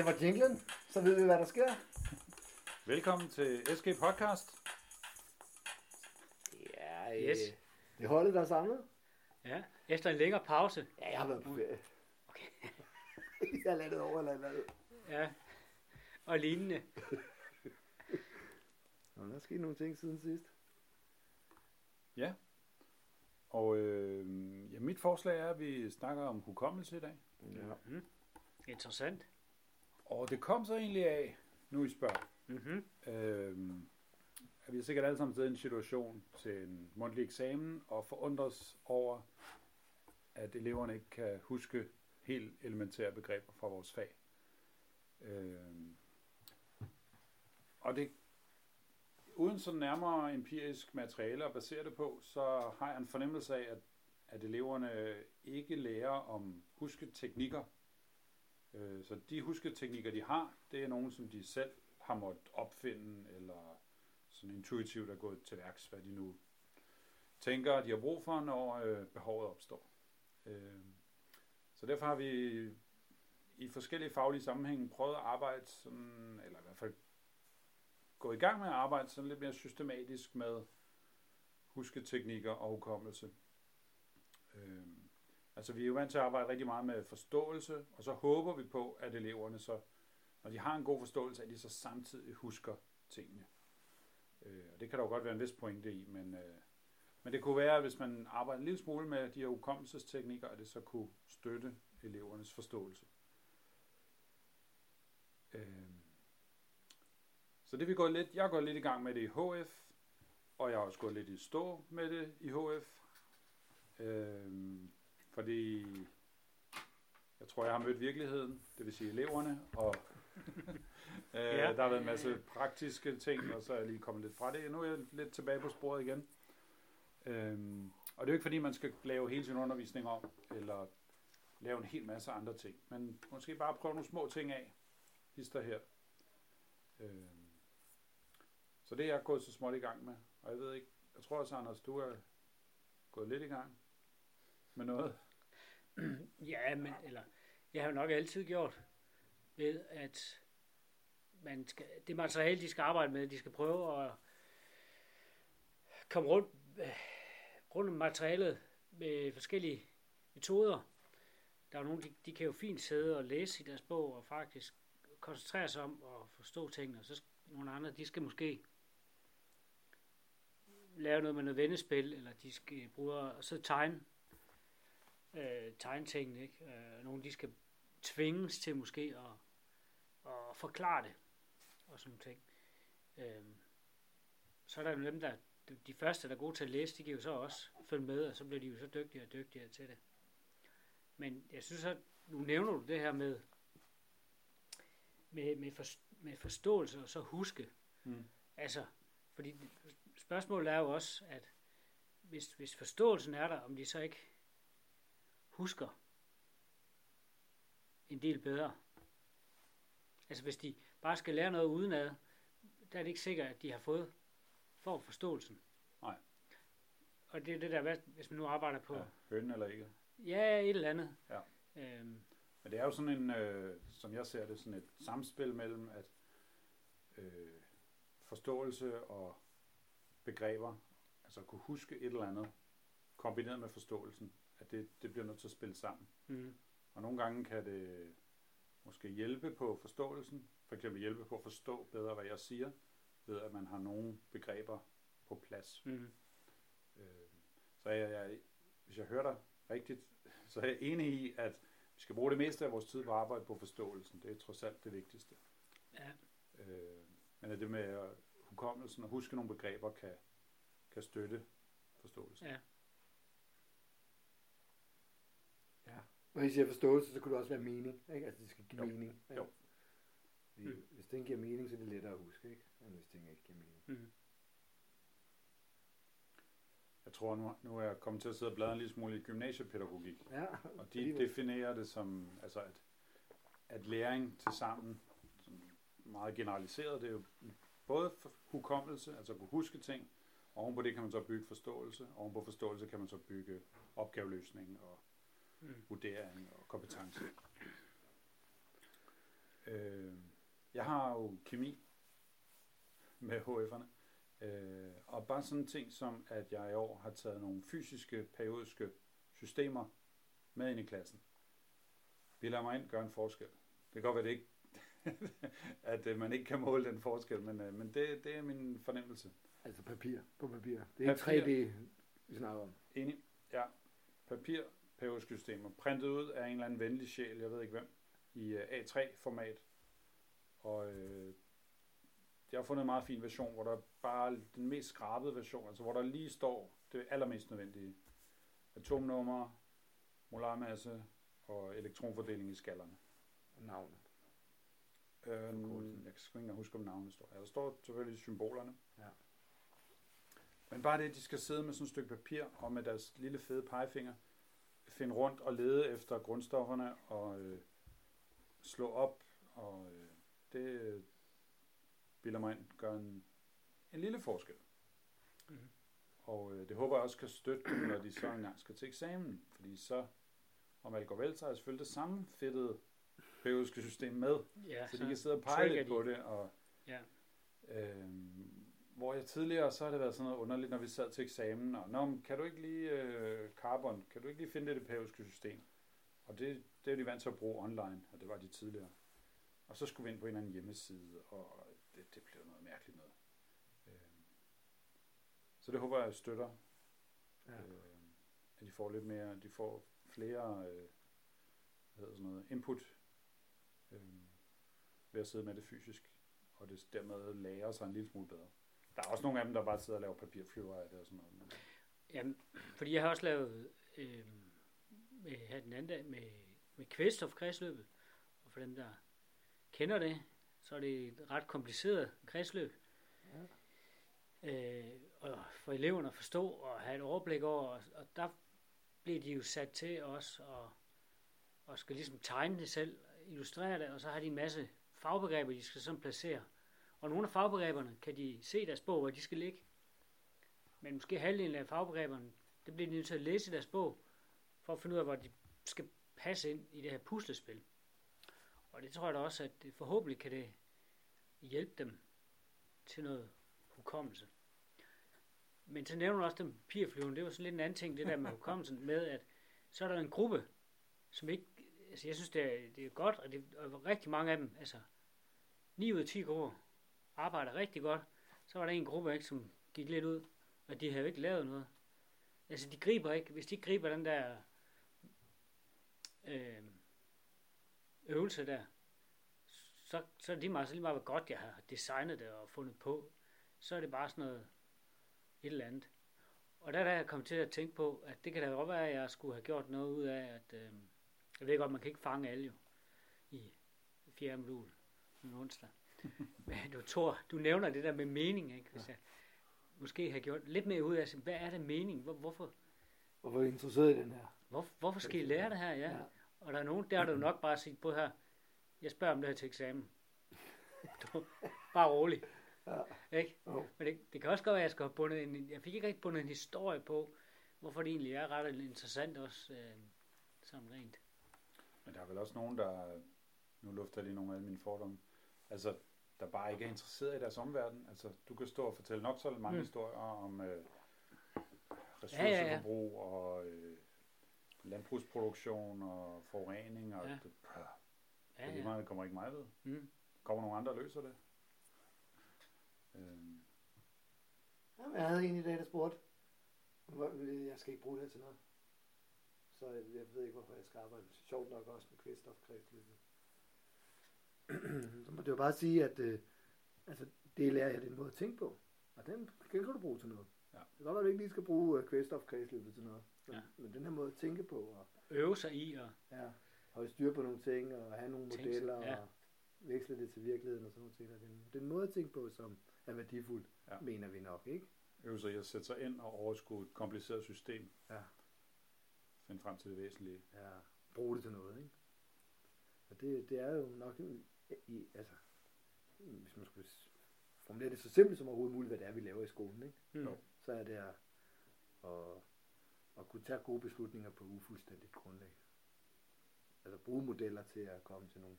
Det var jinglen, så ved vi, hvad der sker. Velkommen til SG Podcast. Ja, øh, Yes. Det er holdet, der er samlet. Ja, efter en længere pause. Ja, jeg har været på ferie. Okay. jeg er landet over eller andet. Ja, og lignende. Nå, der er sket nogle ting siden sidst. Ja. Og øh, ja, mit forslag er, at vi snakker om hukommelse i dag. Ja. Mm. Interessant. Og det kom så egentlig af, nu I spørger, Mm-hmm. øh, at vi sikkert alle sammen siddet i en situation til en mundtlig eksamen og forundres over, at eleverne ikke kan huske helt elementære begreber fra vores fag. Øh, og det uden sådan nærmere empirisk materiale at basere det på, så har jeg en fornemmelse af, at, at eleverne ikke lærer om husketeknikker. Øh, så de husketeknikker, de har, det er nogen, som de selv har måttet opfinde, eller sådan intuitivt er gået til værks, hvad de nu tænker, de har brug for, når øh, behovet opstår. Øh, så derfor har vi i forskellige faglige sammenhænge prøvet at arbejde sådan, eller i hvert fald gå i gang med at arbejde sådan lidt mere systematisk med husketeknikker og hukommelse. Øh, altså vi er jo vant til at arbejde rigtig meget med forståelse, og så håber vi på, at eleverne så, når de har en god forståelse, at de så samtidig husker tingene. Øh, og det kan der jo godt være en vis pointe i, men, øh, men det kunne være, at hvis man arbejder en lille smule med de her hukommelsesteknikker, at det så kunne støtte elevernes forståelse. Øh, så det vi går lidt, jeg går lidt i gang med det i HF, og jeg har også gået lidt i stå med det i HF. Øh, fordi jeg tror, jeg har mødt virkeligheden, det vil sige eleverne, og øh, Ja. der har været en masse praktiske ting, og så er jeg lige kommet lidt fra det. Nu er jeg lidt tilbage på sporet igen. Øhm, og det er jo ikke fordi, man skal lave hele sin undervisning om, eller lave en hel masse andre ting, men måske bare prøve nogle små ting af, hister her. Øhm, så det er jeg gået så småt i gang med. Og jeg ved ikke, jeg tror også, Anders, du er gået lidt i gang med noget. Mm. Ja, men, eller, jeg har jo nok altid gjort ved, at man skal, det materiale, de skal arbejde med, de skal prøve at komme rundt, øh, rundt om materialet med forskellige metoder. Der er nogle, de, de kan jo fint sidde og læse i deres bog og faktisk koncentrere sig om at forstå tingene, og så skal nogle andre, de skal måske lave noget med noget vendespil, eller de skal bruge at sidde tegne, øh, tegne tingene, ikke? Øh, nogle, de skal tvinges til måske at, at forklare det, og sådan ting. Øh, så er der jo dem, der, de- de første, der er gode til at læse, de kan jo så også følge med, og så bliver de jo så dygtigere og dygtigere til det. Men jeg synes at nu nævner du det her med, med, med, for, med forståelse og så huske. Mm. Altså, fordi spørgsmålet er jo også, at hvis, hvis forståelsen er der, om de så ikke husker en del bedre. Altså hvis de bare skal lære noget udenad, der er det ikke sikkert, at de har fået for forståelsen. Nej. Og det er det der, hvis man nu arbejder på, Ja, høn eller ikke. ja, et eller andet. Ja. Øhm, Men det er jo sådan en, øh, som jeg ser det, sådan et samspil mellem at øh, forståelse og begreber, altså at kunne huske et eller andet, kombineret med forståelsen, at det, det bliver nødt til at spille sammen. mm, Og nogle gange kan det måske hjælpe på forståelsen, for eksempel hjælpe på at forstå bedre, hvad jeg siger, ved at man har nogle begreber på plads. mm, Øh, så jeg, jeg, hvis jeg hører dig rigtigt, så er jeg enig i, at vi skal bruge det meste af vores tid på at arbejde på forståelsen. Det er trods alt det vigtigste. ja, Øh, men at det med hukommelsen og huske nogle begreber kan, kan støtte forståelsen. ja, Ja. Når I siger forståelse, så kunne det også være mening. Ikke? Altså, det skal give Jo. mening. Ikke? Jo. Fordi Mm. Hvis den giver mening, så er det lettere at huske, ikke? End hvis den ikke giver mening. mm, Jeg tror, nu, nu er jeg kommet til at sidde og bladre en lille smule i gymnasiepædagogik. Ja, Og de definerer det som, altså at, at læring til sammen, meget generaliseret, det er jo både for hukommelse, altså at kunne huske ting, og ovenpå det kan man så bygge forståelse, og ovenpå forståelse kan man så bygge opgaveløsning og. Vurdering og kompetence. Øh, jeg har jo kemi med HF'erne. Øh, og bare sådan en ting som, at jeg i år har taget nogle fysiske, periodiske systemer med ind i klassen. Vi lader mig ind gøre en forskel. Det kan godt være, det ikke, at øh, man ikke kan måle den forskel, men, øh, men det, det er min fornemmelse. Altså papir på papir. Det er Papir. ikke 3D, vi snakker om. Enig? Ja. Papir, periodiske systemer. Printet ud af en eller anden venlig sjæl, jeg ved ikke hvem, i øh, A3-format. Og øh, jeg har fundet en meget fin version, hvor der bare den mest skrabede version, altså hvor der lige står det allermest nødvendige. Atomnummer, molarmasse og elektronfordeling i skallerne. Og navnet. Øh, jeg kan ikke engang huske, om navnet står. Ja, der står selvfølgelig symbolerne. Ja. Men bare det, at de skal sidde med sådan et stykke papir og med deres lille fede pegefinger, finde rundt og lede efter grundstofferne og øh, slå op. Og øh, det øh, bilder mig ind gør en, en lille forskel. Mhm. Og øh, det håber jeg også kan støtte dem, når de så engang skal til eksamen. Fordi så, om alt går vel, så har jeg selvfølgelig det samme fedtede periodiske system med. Ja, Så de kan sidde og pege lidt på de. det. Og, Ja. øhm, hvor jeg tidligere, så har det været sådan noget underligt, når vi sad til eksamen, og Nå, kan du ikke lige øh, carbon, kan du ikke lige finde det, periodiske system? Og det, det er de vant til at bruge online, og det var de tidligere. Og så skulle vi ind på en eller anden hjemmeside, og det, det blev noget mærkeligt noget. Øhm, så det håber jeg støtter, Ja. øh, at de får lidt mere, de får flere, øh, hvad hedder sådan noget, input øh, ved at sidde med det fysisk, og det dermed lærer sig en lille smule bedre. Der er også nogle af dem, der bare sidder og laver papirflyver af det og sådan noget. Men, Jamen, fordi jeg har også lavet øh, med, her den anden dag med, med kvælstofkredsløbet. Og for dem, der kender det, så er det et ret kompliceret kredsløb. Øh, og for eleverne at forstå og have et overblik over, og, og der bliver de jo sat til også og, og skal ligesom tegne det selv, illustrere det, og så har de en masse fagbegreber, de skal sådan placere. Og nogle af fagbegreberne kan de se deres bog, hvor de skal ligge. Men måske halvdelen af fagbegreberne, det bliver de nødt til at læse deres bog, for at finde ud af, hvor de skal passe ind i det her puslespil. Og det tror jeg da også, at det forhåbentlig kan det hjælpe dem til noget hukommelse. Men så nævner også den papirflyven, det var sådan lidt en anden ting, det der med hukommelsen, med at så er der en gruppe, som ikke, altså jeg synes, det er, det er godt, og det er rigtig mange af dem, altså 9 ud af 10 grupper arbejder rigtig godt, så var der en gruppe, ikke, som gik lidt ud, og de havde jo ikke lavet noget. Altså de griber ikke, hvis de ikke griber den der øh, øvelse der, så, så er det lige meget, så lige meget, hvor godt jeg har designet det og fundet på, så er det bare sådan noget, et eller andet. Og der er jeg kommet til at tænke på, at det kan da godt være, at jeg skulle have gjort noget ud af, at øh, jeg ved godt, man kan ikke fange alle jo i fjerde modul en onsdag. Men du, Thor, du nævner det der med mening, ikke? Hvis jeg måske har gjort lidt mere ud af, hvad er det mening? Hvor, hvorfor, Hvorfor er I interesseret i den her? hvor, hvorfor skal I lære det her? Ja. Ja. Og der er nogen, der har du nok bare sige på her, jeg spørger om det her til eksamen. Du, bare rolig. Ja. Ikke? Jo. Men det, det kan også godt være, at jeg skal have bundet en, jeg fik ikke rigtig bundet en historie på, hvorfor det egentlig er ret interessant også, øh, sådan rent. men der er vel også nogen, der, nu lufter jeg lige nogle af mine fordomme, altså, der bare ikke er interesseret i deres omverden. Altså, du kan stå og fortælle nok så mange Mm. historier om øh, Ja, ja, ja. ressourceforbrug og øh, landbrugsproduktion og forurening. Og Ja. ja. det, pah, Ja, det, er lige ja. meget, det kommer ikke mig ved. Mm. Kommer nogle andre og løser det. Øhm, Jamen, jeg havde en i dag, der spurgte, jeg skal ikke bruge det her til noget. Så jeg, jeg ved ikke, hvorfor jeg skal arbejde. Sjovt nok også med kvælstofkredsløbet. så må det jo bare sige, at øh, altså, det lærer jeg den måde at tænke på. Og den, den kan du bruge til noget. Ja. Det kan godt være, at du ikke lige skal bruge øh, kvælstofkredsløbet til noget. Men, Ja. men den her måde at tænke på, og Øve sig i, og ja, holde styr på nogle ting, og have nogle Tænke sig, modeller, ja. og veksle det til virkeligheden og sådan nogle ting. Der. Den, den måde at tænke på, som er værdifuld. Ja. mener vi nok, ikke? øve sig i at sætte sig ind og overskue et kompliceret system. Ja. Finde frem til det væsentlige. ja, bruge det til noget, ikke? Og det, det er jo nok i, altså, hvis man skulle formulere det så simpelt som overhovedet muligt, hvad det er, vi laver i skolen, ikke? mm. Så er det at, at, at kunne tage gode beslutninger på ufuldstændigt grundlag. Altså bruge modeller til at komme til nogle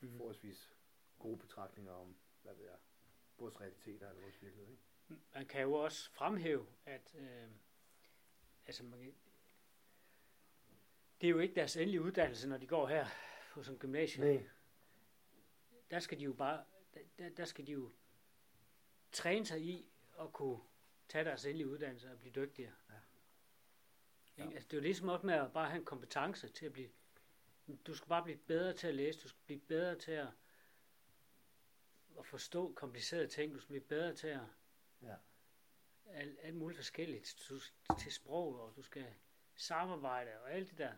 Mhm. forholdsvis gode betragtninger om, hvad ved jeg, vores realiteter eller vores virkelighed. Ikke? Man kan jo også fremhæve, at øh, altså man, det er jo ikke deres endelige uddannelse, når de går her på en gymnasium. Nej. Der skal de jo bare, der, der skal de jo træne sig i at kunne tage deres endelige uddannelse og blive dygtigere. Ja. Ikke? Altså, det er jo ligesom også med at bare have en kompetence til at blive, du skal bare blive bedre til at læse, du skal blive bedre til at, at forstå komplicerede ting, du skal blive bedre til at Ja. alt, alt muligt forskelligt du, til sprog, og du skal samarbejde og alt det der.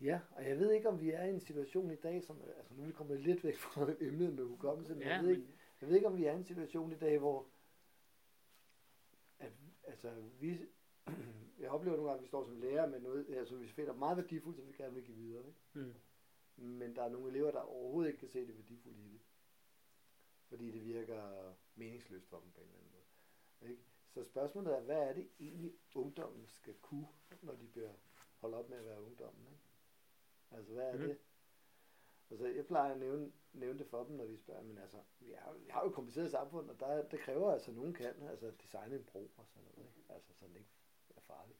Ja, og jeg ved ikke, om vi er i en situation i dag, som, altså nu er vi kommet lidt væk fra emnet med hukommelse, men, Ja, jeg, ved ikke, jeg ved ikke, om vi er i en situation i dag, hvor at, altså, vi, jeg oplever nogle gange, at vi står som lærer med noget, altså, vi finder meget værdifuldt, som vi gerne vil give videre. Ikke? mm, Men der er nogle elever, der overhovedet ikke kan se det værdifulde i det. Fordi det virker meningsløst for dem på en eller anden måde. Ikke? Så spørgsmålet er, hvad er det egentlig ungdommen skal kunne, når de bliver holdt op med at være ungdommen? Ikke? Altså, hvad er mm. det? Altså, jeg plejer at nævne, nævne det for dem, når vi spørger, men altså, vi har, vi har jo et kompliceret samfund, og der, det kræver altså, at nogen kan altså, designe en bro og sådan noget, ikke? Altså, så den ikke er farlig.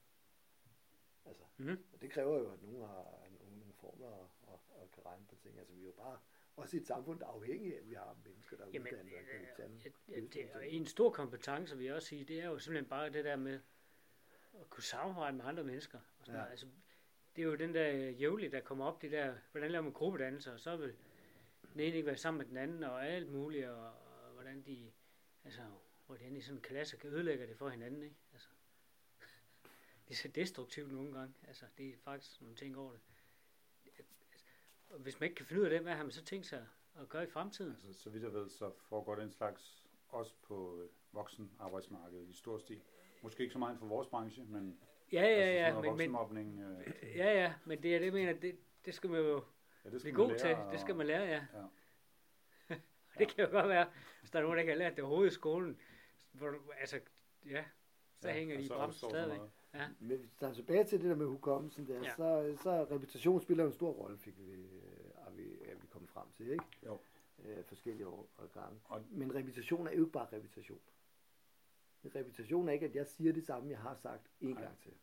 Altså, mm, og det kræver jo, at nogen har nogle, nogle formler og, og, og kan regne på ting. Altså, vi er jo bare også i et samfund, der er afhængigt af, at vi har mennesker, der er Jamen, uddannet tage ja, ja, løse det er en stor kompetence, vil jeg også sige, det er jo simpelthen bare det der med at kunne samarbejde med andre mennesker. Og sådan Ja. ja. Altså, det er jo den der øh, jævlige, der kommer op, det der, hvordan laver man gruppedannelser, og så vil den ene ikke være sammen med den anden, og alt muligt, og, og hvordan de, altså, hvordan i sådan en klasse kan ødelægge det for hinanden, ikke? Altså, det er så destruktivt nogle gange, altså, det er faktisk nogle ting over det. Altså, og hvis man ikke kan finde ud af det, hvad har man så tænkt sig at gøre i fremtiden? Altså, så vidt jeg ved, så foregår den slags også på øh, voksenarbejdsmarkedet i stor stil. Måske ikke så meget for vores branche, men Ja, ja, altså, ja, sådan noget men, men, øh, Ja, ja, men det er det, jeg mener, det, det skal man jo ja, det blive man god til. lære Det skal man lære, ja. Ja. det kan jo godt være, hvis der er nogen, der ikke har lært det overhovedet i skolen. Hvor, altså, ja, så Ja, hænger de i bremsen stadigvæk. Ja. Men hvis vi tager tilbage til det der med hukommelsen der, Ja. så, så reputation spiller en stor rolle, fik vi, er vi, er vi kommet frem til, ikke? Jo. Øh, forskellige år og gange. Og- Men reputation er jo ikke bare reputation. En reputation er ikke, at jeg siger det samme, jeg har sagt en Nej. gang til.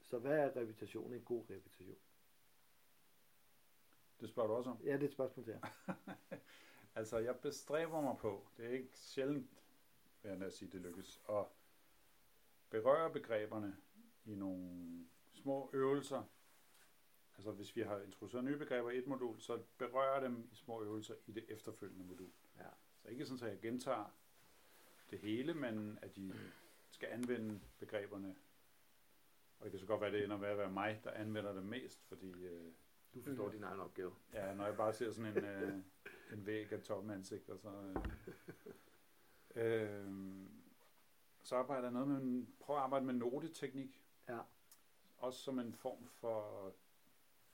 Så hvad er reputation? En god reputation? Det spørger du også om. Ja, det er et spørgsmål til jer. Altså, jeg bestræber mig på, det er ikke sjældent, vil jeg sige, det lykkes, at berøre begreberne i nogle små øvelser. Altså, hvis vi har introduceret nye begreber i et modul, så berører dem i små øvelser i det efterfølgende modul. Ja. Så ikke sådan, at jeg gentager det hele, men at de skal anvende begreberne. Og det kan så godt være, at det ender med at være mig, der anvender det mest, fordi øh, Du forstår Mhm. din egen opgave. Ja, når jeg bare ser sådan en, øh, en væg af tomme ansigter, så, øh, øh, så arbejder jeg noget med, en- prøver at arbejde med noteteknik, Ja. også som en form for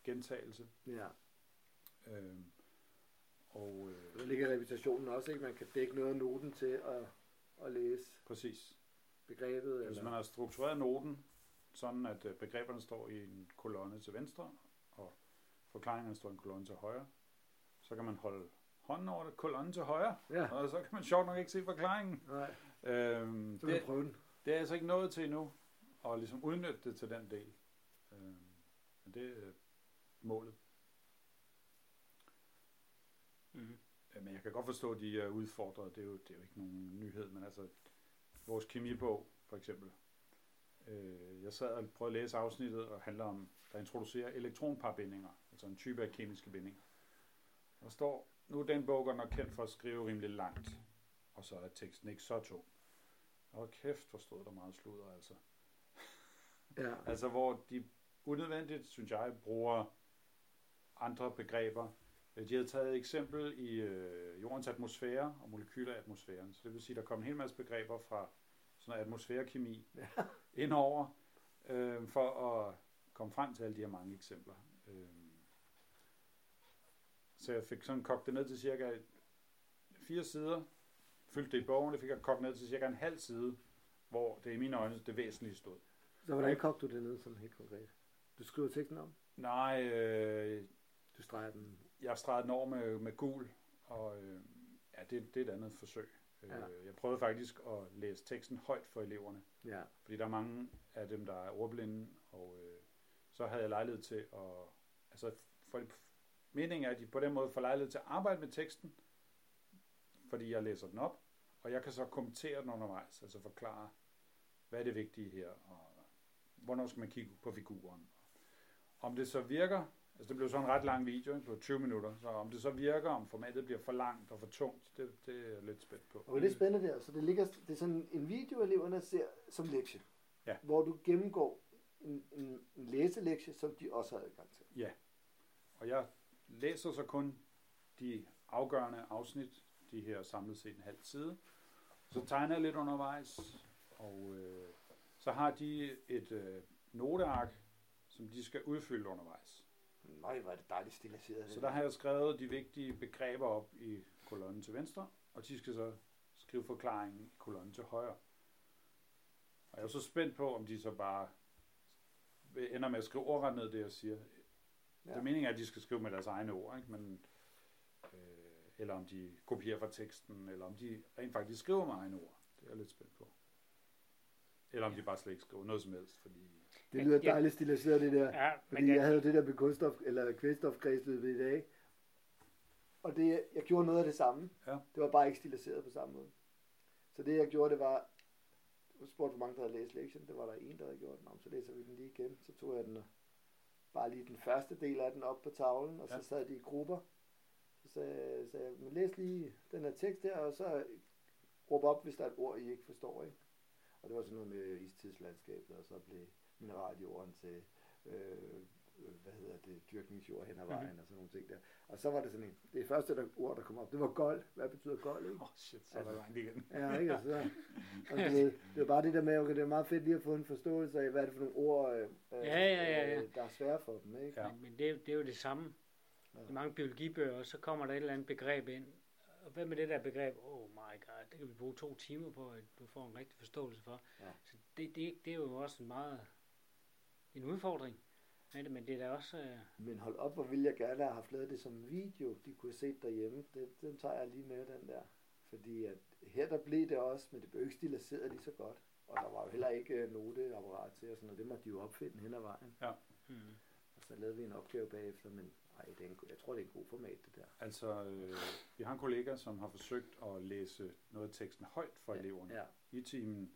gentagelse. ja. Øh, og Der øh, ligger reputationen også, ikke? Man kan dække noget af noten til at, at læse præcis. begrebet. Hvis Eller... man har struktureret noten, sådan at øh, begreberne står i en kolonne til venstre, og forklaringerne står i en kolonne til højre, så kan man holde hånden over det, kolonnen til højre, Ja, og så kan man sjovt nok ikke se forklaringen. nej. Øhm, Så kan det, prøve den. det er altså ikke nået til endnu, at ligesom udnytte det til den del. Øhm, men det er målet. Mm-hmm. Øh, Men jeg kan godt forstå, at de er udfordret. Det er jo, det er jo ikke nogen men altså vores kemibog for eksempel. Øh, jeg sad og prøvede at læse afsnittet, og handler om, der introducerer elektronparbindinger, altså en type af kemiske bindinger. Der står, nu er den bog godt nok kendt for at skrive rimelig langt, og så er teksten ikke så tung. Og kæft, hvor stod der meget sludder, altså. Ja. Altså, hvor de unødvendigt, synes jeg, bruger andre begreber. Øh, De havde taget et eksempel i øh, jordens atmosfære og molekyler i atmosfæren. Så det vil sige, at der kom en hel masse begreber fra sådan noget atmosfærekemi Ja. indover, øh, for at komme frem til alle de her mange eksempler. Øh, så jeg fik sådan kogt det ned til cirka fire sider, fyldte det i bogen, det fik jeg kogt ned til cirka en halv side, hvor det i mine øjne det væsentlige stod. Så hvordan kogte du det ned sådan helt konkret? Du skriver teksten om? Nej, øh, Du streger den. Jeg stregede den over med, med gul, og øh, ja, det, det er et andet forsøg. Ja. Øh, jeg prøvede faktisk at læse teksten højt for eleverne, Ja. fordi der er mange af dem, der er ordblinde, og øh, så havde jeg lejlighed til at, altså for, meningen er, at de på den måde får lejlighed til at arbejde med teksten, fordi jeg læser den op, og jeg kan så kommentere den undervejs, altså forklare, hvad er det vigtige her, og hvornår skal man kigge på figuren. Om det så virker, altså det blev så en ret lang video ikke, på 20 minutter, så om det så virker, om formatet bliver for langt og for tungt, det, det er jeg lidt spændt på. Og det er spændende der. Så det, ligger, det er sådan en video, eleverne ser som lektie. Ja. Hvor du gennemgår en, en, en læselektie, som de også har adgang til. Ja, og jeg læser så kun de afgørende afsnit, de her samlet set en halv side. Så tegner jeg lidt undervejs, og øh, så har de et øh, noteark, som de skal udfylde undervejs. Nej, hvor er det dejligt stiliseret. Så der har jeg skrevet de vigtige begreber op i kolonnen til venstre, og de skal så skrive forklaringen i kolonnen til højre. Og jeg er så spændt på, om de så bare ender med at skrive ordret ned det, jeg siger. Ja. Ja. Det er meningen, at de skal skrive med deres egne ord, ikke? Men, øh, eller om de kopierer fra teksten, eller om de rent faktisk skriver med egne ord. Det er jeg lidt spændt på. Eller om de bare slet ikke skriver noget som helst, fordi... Det lyder Ja. dejligt stiliseret, det der. Ja, Fordi men jeg jeg, havde jo det der med kunststof, eller kvælstofkredsløbet i dag. Og det, jeg gjorde noget af det samme. Ja. Det var bare ikke stiliseret på samme måde. Så det jeg gjorde, det var, du spurgte, hvor mange der havde læst lektionen. Det var der en, der havde gjort. Nå, men så læser vi den lige igen. Så tog jeg den og bare lige den første del af den op på tavlen, og så Ja. sad de i grupper. Så sagde, sagde jeg, men læs lige den her tekst der, og så råb op, hvis der er et ord, I ikke forstår. Ikke? Og det var sådan noget med istidslandskabet, og så blev mineraljorden til, øh, hvad hedder det, dyrkningsjord hen ad vejen, mm-hmm. og sådan nogle ting der. Og så var det sådan en, det første der, ord, der kom op, det var gold. Hvad betyder gold, ikke? Åh, oh, shit, så Altså- langt igen. Ja, ikke? Og, så, og det var bare det der med, okay, det er meget fedt lige at få en forståelse af, hvad er det for nogle ord, øh, Ja, ja, ja, ja. øh, der er svære for dem, ikke? Ja. men, det, er jo- det er jo det samme. Ja. I mange biologibøger, og så kommer der et eller andet begreb ind. Og hvad med det der begreb? Oh my god, det kan vi bruge to timer på, at du får en rigtig forståelse for. Ja. Så det, det, det er jo også en meget en udfordring. med det, Men det er da også... Øh, Men hold op, hvor ville jeg gerne have haft lavet det som video, de kunne have set derhjemme. Det, den tager jeg lige med, den der. Fordi at her der blev det også, men det blev ikke stiliseret lige så godt. Og der var jo heller ikke øh, noteapparat til og sådan noget. Det måtte de jo opfinde hen ad vejen. hmm. Og så lavede vi en opgave bagefter, men ej, det er en, jeg tror, det er en god format, det der. Altså, øh, vi har en kollega, som har forsøgt at læse noget af teksten højt for Ja, eleverne ja. i timen.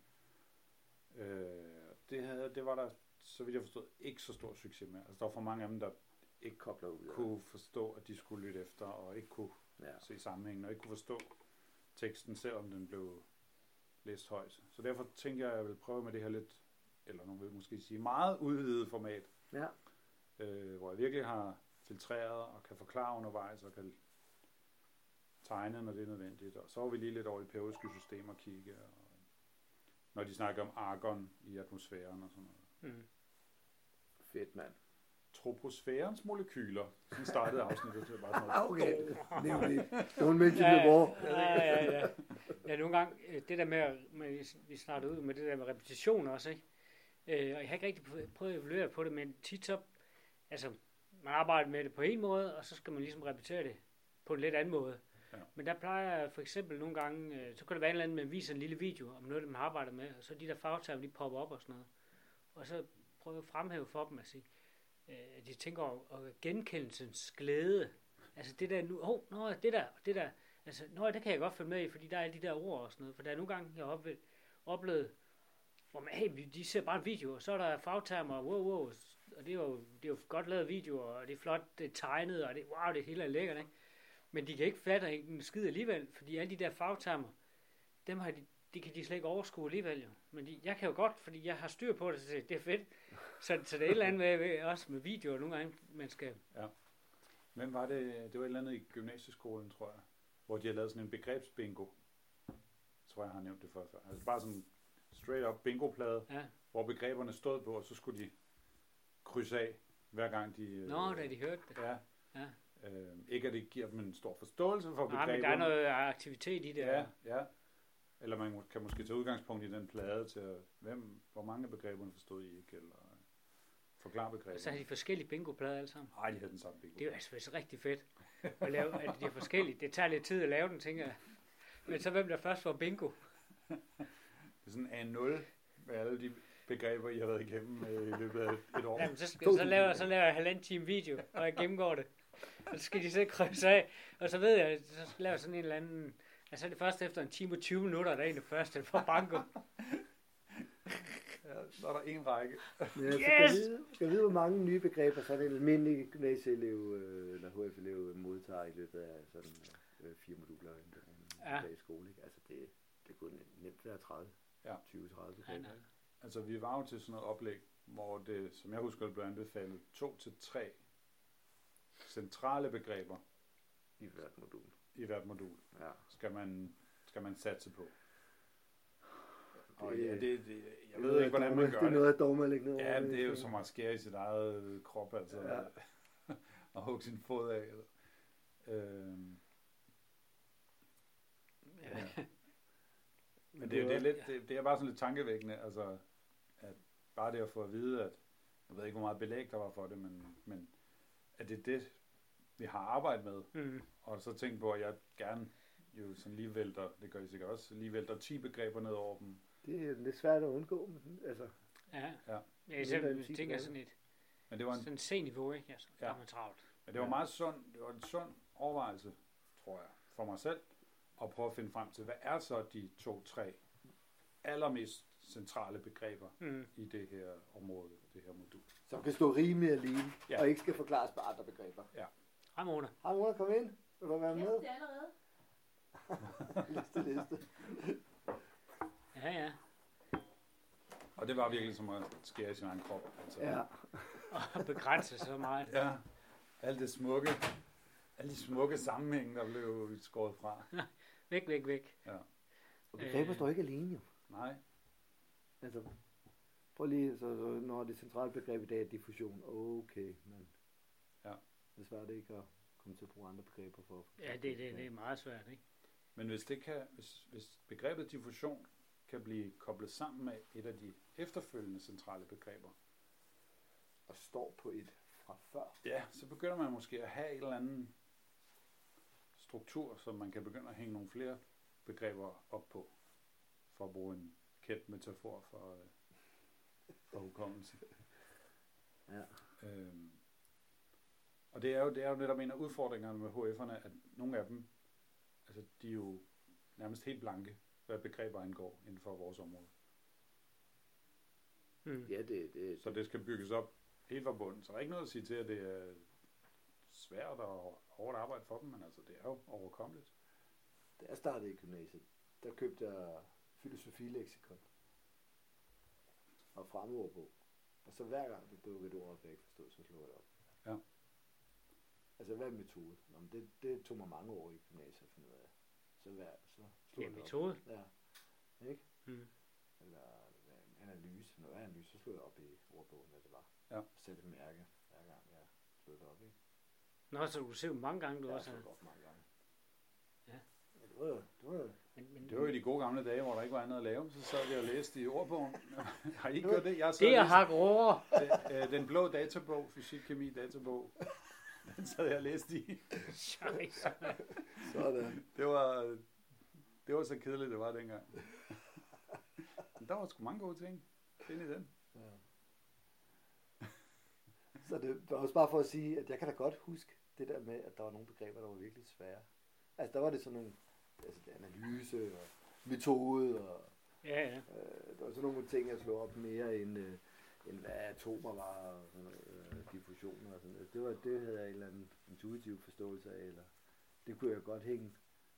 Øh, det, havde, det var der, så vidt jeg forstod, ikke så stor succes med. Altså, der var for mange af dem, der Ikke kobler ud. kunne forstå, at de skulle lytte efter, og ikke kunne Ja. se sammenhængen, og ikke kunne forstå teksten, selvom den blev læst højt. Så derfor tænker jeg, at jeg vil prøve med det her lidt, eller nogen vil måske sige, meget udvidet format, ja. øh, hvor jeg virkelig har filtreret og kan forklare undervejs og kan tegne, når det er nødvendigt. Og så var vi lige lidt over i periodiske systemer kigge, og når de snakker om argon i atmosfæren og sådan noget. Mm. Fedt, mand. Troposfærens molekyler. Sådan startede afsnittet til bare sådan Ah, okay. Nemlig. Don't mention Ja, the war. ja, ja, ja. Ja, nogle gange, øh, det der med, at- vi startede ud med det der med repetition også, ikke? Øh, og jeg har ikke rigtig prøvet- prøvet at evaluere på det, men tit så, altså, man arbejder med det på en måde, og så skal man ligesom repetere det på en lidt anden måde. Ja. Men der plejer jeg for eksempel nogle gange, øh, så kan det være en eller anden, man viser en lille video om noget, man har arbejdet med, og så de der fagtermer, de popper op og sådan noget. Og så prøve at fremhæve for dem, at sige, øh, at de tænker over genkendelsens glæde. Altså det der nu, åh, oh, nå, det der, det der, altså, nå, det kan jeg godt følge med i, fordi der er alle de der ord og sådan noget. For der er nogle gange, jeg har oplevet, oplevet hvor man, hey, de ser bare en video, og så er der fagtermer, wow, wow, og det er jo, det er jo godt lavet videoer, og det er flot det er tegnet, og det, wow, det hele er lækkert, ikke? Men de kan ikke fatte en skid alligevel, fordi alle de der fagtermer, dem har de, de kan de slet ikke overskue alligevel jo. Men de, jeg kan jo godt, fordi jeg har styr på det, så det, det er fedt. Så, så det er et eller andet med, også med videoer nogle gange, man skal... Hvem var det? Det var et eller andet i gymnasieskolen, tror jeg, hvor de har lavet sådan en begrebsbingo. Jeg tror, jeg har nævnt det før. før. Altså bare sådan straight up bingo-plade, Ja. hvor begreberne stod på, og så skulle de krydse af, hver gang de... øh, Nå, da de hørte det. Ja. Ja. Øh, ikke at det giver dem en stor forståelse for Nej, begreberne. men der er noget aktivitet i det. Ja, ja. Eller man kan måske tage udgangspunkt i den plade til, at- hvem, hvor mange af begreberne forstod I ikke, eller forklare Og så havde de forskellige bingoplader alle sammen. Nej, de havde den samme bingo. Det er jo altså rigtig fedt at lave, at de er forskellige. Det tager lidt tid at lave den, tænker jeg. Men så hvem der først får bingo? Det er sådan en 0 med alle de begreber, I har været igennem øh, i løbet af et år. Jamen, så, skal, så, laver, så laver jeg halvanden time video, og jeg gennemgår det. Og så skal de så krydse af. Og så ved jeg, så laver sådan en eller anden... Altså det er først efter en time og 20 minutter, der er en af første for banko. Ja, så er der en række. Ja, så Yes! skal, vide, skal vide, hvor mange nye begreber så en almindelig gymnasieelev øh, eller HF-elev modtager i løbet af sådan øh, fire moduler i en Ja. dag i skole. Ikke? Altså det, det kunne nemt være 30, Ja. 20-30 begreber. Ja? Altså, vi var jo til sådan noget oplæg, hvor det, som jeg husker, det blev anbefalet, to til tre centrale begreber I hvert modul. I hvert modul, Ja. skal man, skal man satse på. Og Det- ja, det, det, jeg Det er ved noget ikke, hvordan af man gør Det er det. noget af dogme at lægge ned Ja, det er jo som at skære i sit eget krop, altså. Ja. og hugge sin fod af. Eller. Øhm, Ja. men det, er jo- det, er lidt, det, det er bare sådan lidt tankevækkende, altså, at bare det at få at vide, at jeg ved ikke, hvor meget belæg der var for det, men, men at det er det, vi har arbejdet med, Mm. og så tænke på, at jeg gerne jo sådan lige vælter, det gør I sikkert også, lige vælter 10 begreber ned over dem. Det er lidt svært at undgå. Men, altså, Ja. Ja. Ja, især, hvis 10 du tænker sådan et Men det var, en, sådan C-niveau, ikke? Altså, ja. Ja. der er man travlt. men det var Ja. meget sund, det var en sund overvejelse, tror jeg, for mig selv, at prøve at finde frem til, hvad er så de to-tre allermest centrale begreber Mm. i det her område, det her modul. som kan stå rimelig alene, Ja. ja. og ikke skal forklares på andre begreber. Hej Mona. Nogen der kommet ind? Vil du være Ja, med? det er allerede. liste, liste. Ja, ja. Og det var virkelig som at skære i sin egen krop. Altså. Ja. Og begrænse så meget. ja. Alt det smukke, alle de smukke sammenhænge, der blev skåret fra. Væk, væk, væk. Og begreber Øh. står ikke alene jo. Nej, Altså, prøv lige, så, så når det centrale begreb i dag er diffusion, okay, men Ja. Det er svært ikke at komme til at bruge andre begreber for at Ja, det, det, det er meget svært, ikke? men hvis, det kan, hvis, hvis begrebet diffusion kan blive koblet sammen med et af de efterfølgende centrale begreber, Og står på et fra før. ja, så begynder man måske at have en eller anden struktur, som man kan begynde at hænge nogle flere begreber op på, for at bruge en kendt metafor for, øh, for hukommelse. Ja. Øhm, og det er, jo, det er jo netop en af udfordringerne med HF'erne, at nogle af dem, altså de er jo nærmest helt blanke, hvad begreber angår inden for vores område. Mm. Ja, det, det, Så det skal bygges op helt fra bunden. Så der er ikke noget at sige til, at det er svært og hårdt arbejde for dem, men altså det er jo overkommeligt. Da jeg startede i gymnasiet, der købte jeg filosofileksikon og fremmedordbog. Og så hver gang det dukkede et ord op, jeg ikke forstod, så slog jeg det op. Ja. Altså, hvad er metode? Nå, men det, det tog mig mange år i gymnasiet at finde ud af. Så, hver, så slog Ja, jeg det op. metode. Ja. Ikke? Mm. Eller hvad, en analyse. Når jeg analyse, så slog jeg op i ordbogen, hvad det var. Ja. Sætte et mærke, hver gang jeg slog det op. Ikke? Nå, så du ser jo mange gange, du Jeg har også har. op mange gange. Ja. Men det var jo, det var jo Men, men, Det var i de gode gamle dage, hvor der ikke var andet at lave. Så sad vi og læste i ordbogen. Har I ikke gjort det? Jeg det er hak øh, den blå databog, fysik, kemi, databog. Den sad jeg og læste i. Sådan. Det var, det var så kedeligt, det var dengang. Men der var sgu mange gode ting ind i den. Ja. Så det var også bare for at sige, at jeg kan da godt huske det der med, at der var nogle begreber, der var virkelig svære. Altså der var det sådan nogle altså, analyse og metode, og Ja, ja. øh, der var sådan nogle ting, jeg slog op mere end, øh, end hvad atomer var, og sådan noget, diffusioner og sådan noget. Det, var, det havde jeg en eller anden intuitiv forståelse af, eller det kunne jeg godt hænge.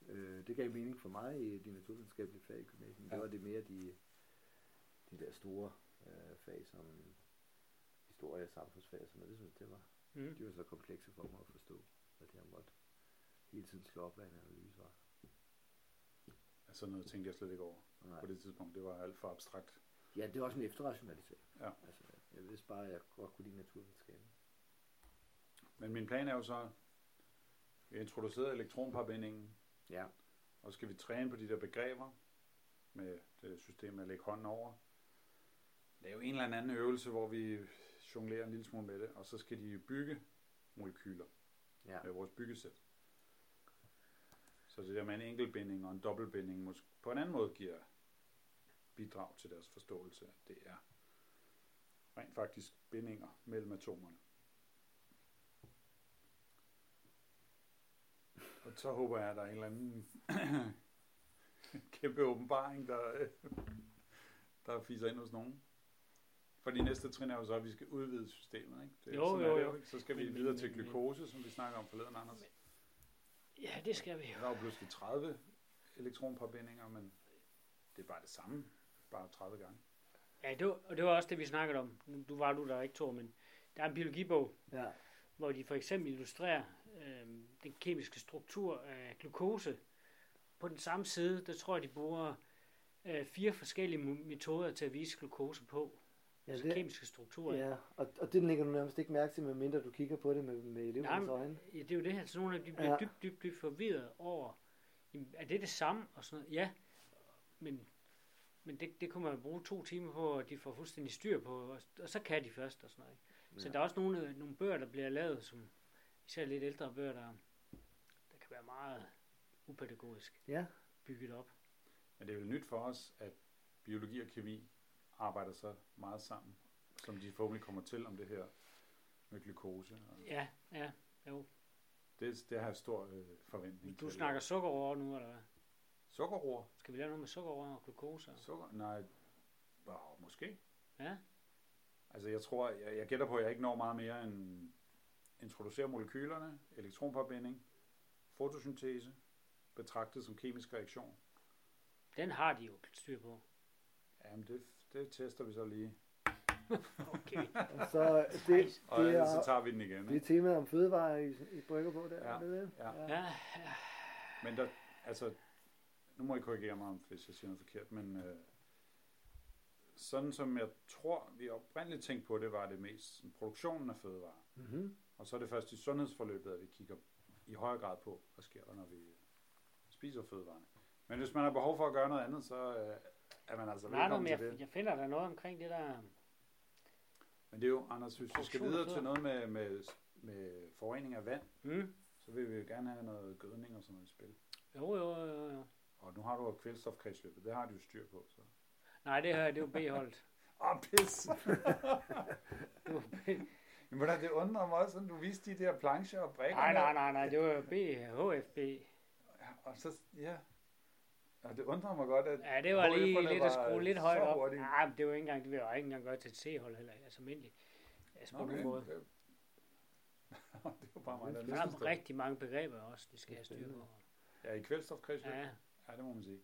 Øh, det gav mening for mig i de naturvidenskabelige fag i gymnasiet. men Det var det mere de, de der store øh, fag, som historie og samfundsfag og sådan noget. Det synes jeg, det var, Mm. de var så komplekse for mig at forstå, at jeg måtte hele tiden slå op, hvad en analyse var. Altså noget tænkte jeg slet ikke over Nej. på det tidspunkt. Det var alt for abstrakt. Ja, det er også en efterrationalisering. Ja. Altså, jeg vidste bare, at jeg godt kunne lide naturvidenskab. Men min plan er jo så, vi har introduceret elektronparbindingen, Ja. og så skal vi træne på de der begreber med det system at lægge hånden over. Lave en eller anden øvelse, hvor vi jonglere en lille smule med det, og så skal de bygge molekyler Ja. med vores byggesæt. Så det der med en enkeltbinding og en dobbeltbinding måske på en anden måde giver bidrag til deres forståelse, det er rent faktisk bindinger mellem atomerne. Og så håber jeg, at der er en eller anden kæmpe åbenbaring, der, der fiser ind hos nogen. For de næste trin er jo så, at vi skal udvide systemet. Ikke? Det Jo, sådan jo, er det jo. ikke? Så skal vi Men- videre men- til men- glukose, som vi snakker om forleden, Anders. Ja, det skal vi jo. Der er jo pludselig 30 elektronparbindinger, men det er bare det samme, bare 30 gange. Ja, det var, og det var også det, vi snakkede om. Du var du der ikke, Thor, men der er en biologibog, Ja. hvor de for eksempel illustrerer øh, den kemiske struktur af glukose. På den samme side, der tror jeg, de bruger øh, fire forskellige metoder til at vise glukose på. Ja, altså det, kemiske strukturer. ja. Og, og det lægger du nærmest ikke mærke til, medmindre du kigger på det med, med elevernes øjne. Ja, det er jo det her. Så nogle af dem de bliver ja. dybt, dybt, dybt forvirret over, jamen, er det det samme? Og sådan noget. Ja, men, men det, det kunne man jo bruge to timer på, og de får fuldstændig styr på, og, og så kan de først og sådan noget. ikke? Så Ja. der er også nogle, nogle bøger, der bliver lavet, som især lidt ældre bøger, der, der kan være meget upædagogisk Ja, bygget op. Men det er vel nyt for os, at biologi og kemi arbejder så meget sammen, som de forhåbentlig kommer til om det her med glukose. Og Ja, ja, jo. det, det har jeg stor øh, forventning Du til. snakker sukkerroer nu, eller hvad? Sukkerroer? Skal vi lave noget med sukkerroer og glukose? Sukker? Nej, wow, måske. Ja, Altså jeg tror, jeg, jeg gætter på, at jeg ikke når meget mere end introducere molekylerne, elektronparbinding, fotosyntese, betragtet som kemisk reaktion. den har de jo styr på. Jamen det, det tester vi så lige. Okay. og så det, Og det, så er, tager vi den igen. det er temaet om fødevarer, I, I brygger på der, Ja, er det? ja. Ja, ja. Men der, altså, nu må I korrigere mig, hvis jeg siger noget forkert, men øh, sådan som jeg tror, vi oprindeligt tænkte på det, var det mest sådan, produktionen af fødevarer. Mm-hmm. Og så er det først i sundhedsforløbet, at vi kigger i højere grad på, hvad sker der, når vi spiser fødevarene. Men hvis man har behov for at gøre noget andet, så øh, er man altså Nej, nej, velkommen men til jeg, det. jeg finder der noget omkring det der. Men det er jo, Anders, hvis vi skal videre til noget med, med, med forurening af vand, Mm. så vil vi jo gerne have noget gødning og sådan noget i spil. Jo, jo, jo, jo. Og nu har du jo kvælstofkredsløbet, det har du jo styr på. Så. Nej, det her, det er jo B-holdt. Åh, oh, pis! Det var B- Men hvordan, det undrer mig også, at du viste de der plancher og brækker. nej, nej, nej, nej, det var jo B, HFB. Og så, ja. Og det undrer mig godt, at Ja, det var lige lidt var at skrue lidt højt op. Nej, men det var ikke engang, det vil jeg ikke engang gøre til et C-hold heller, altså almindeligt. Altså på Okay. nogen måde. Det, det var bare mig, der der er rigtig mange begreber også, de skal have styr på. Ja, i kvælstofkredsløbet. Ja, Ja, det må man sige.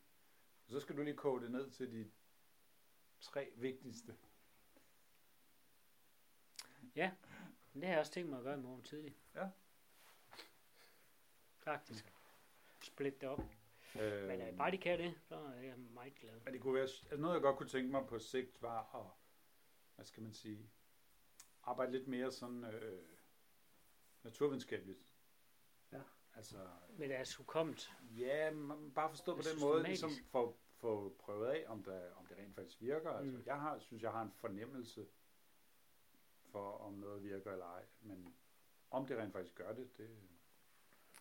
Og så skal du lige koge det ned til de tre vigtigste. men det har jeg også tænkt mig at gøre i morgen tidlig. Ja. Faktisk. Split det op. Øh, Men øh, bare de kan det, så er jeg meget glad. Men det kunne være, altså noget jeg godt kunne tænke mig på sigt var at, hvad skal man sige, arbejde lidt mere sådan øh, naturvidenskabeligt. Altså, Med deres hukommelse. ja, man bare forstå på den måde, ligesom få, få prøvet af, om, der, om det rent faktisk virker. Altså, Mm. jeg har, synes, jeg har en fornemmelse for, om noget virker eller ej, men om det rent faktisk gør det, det,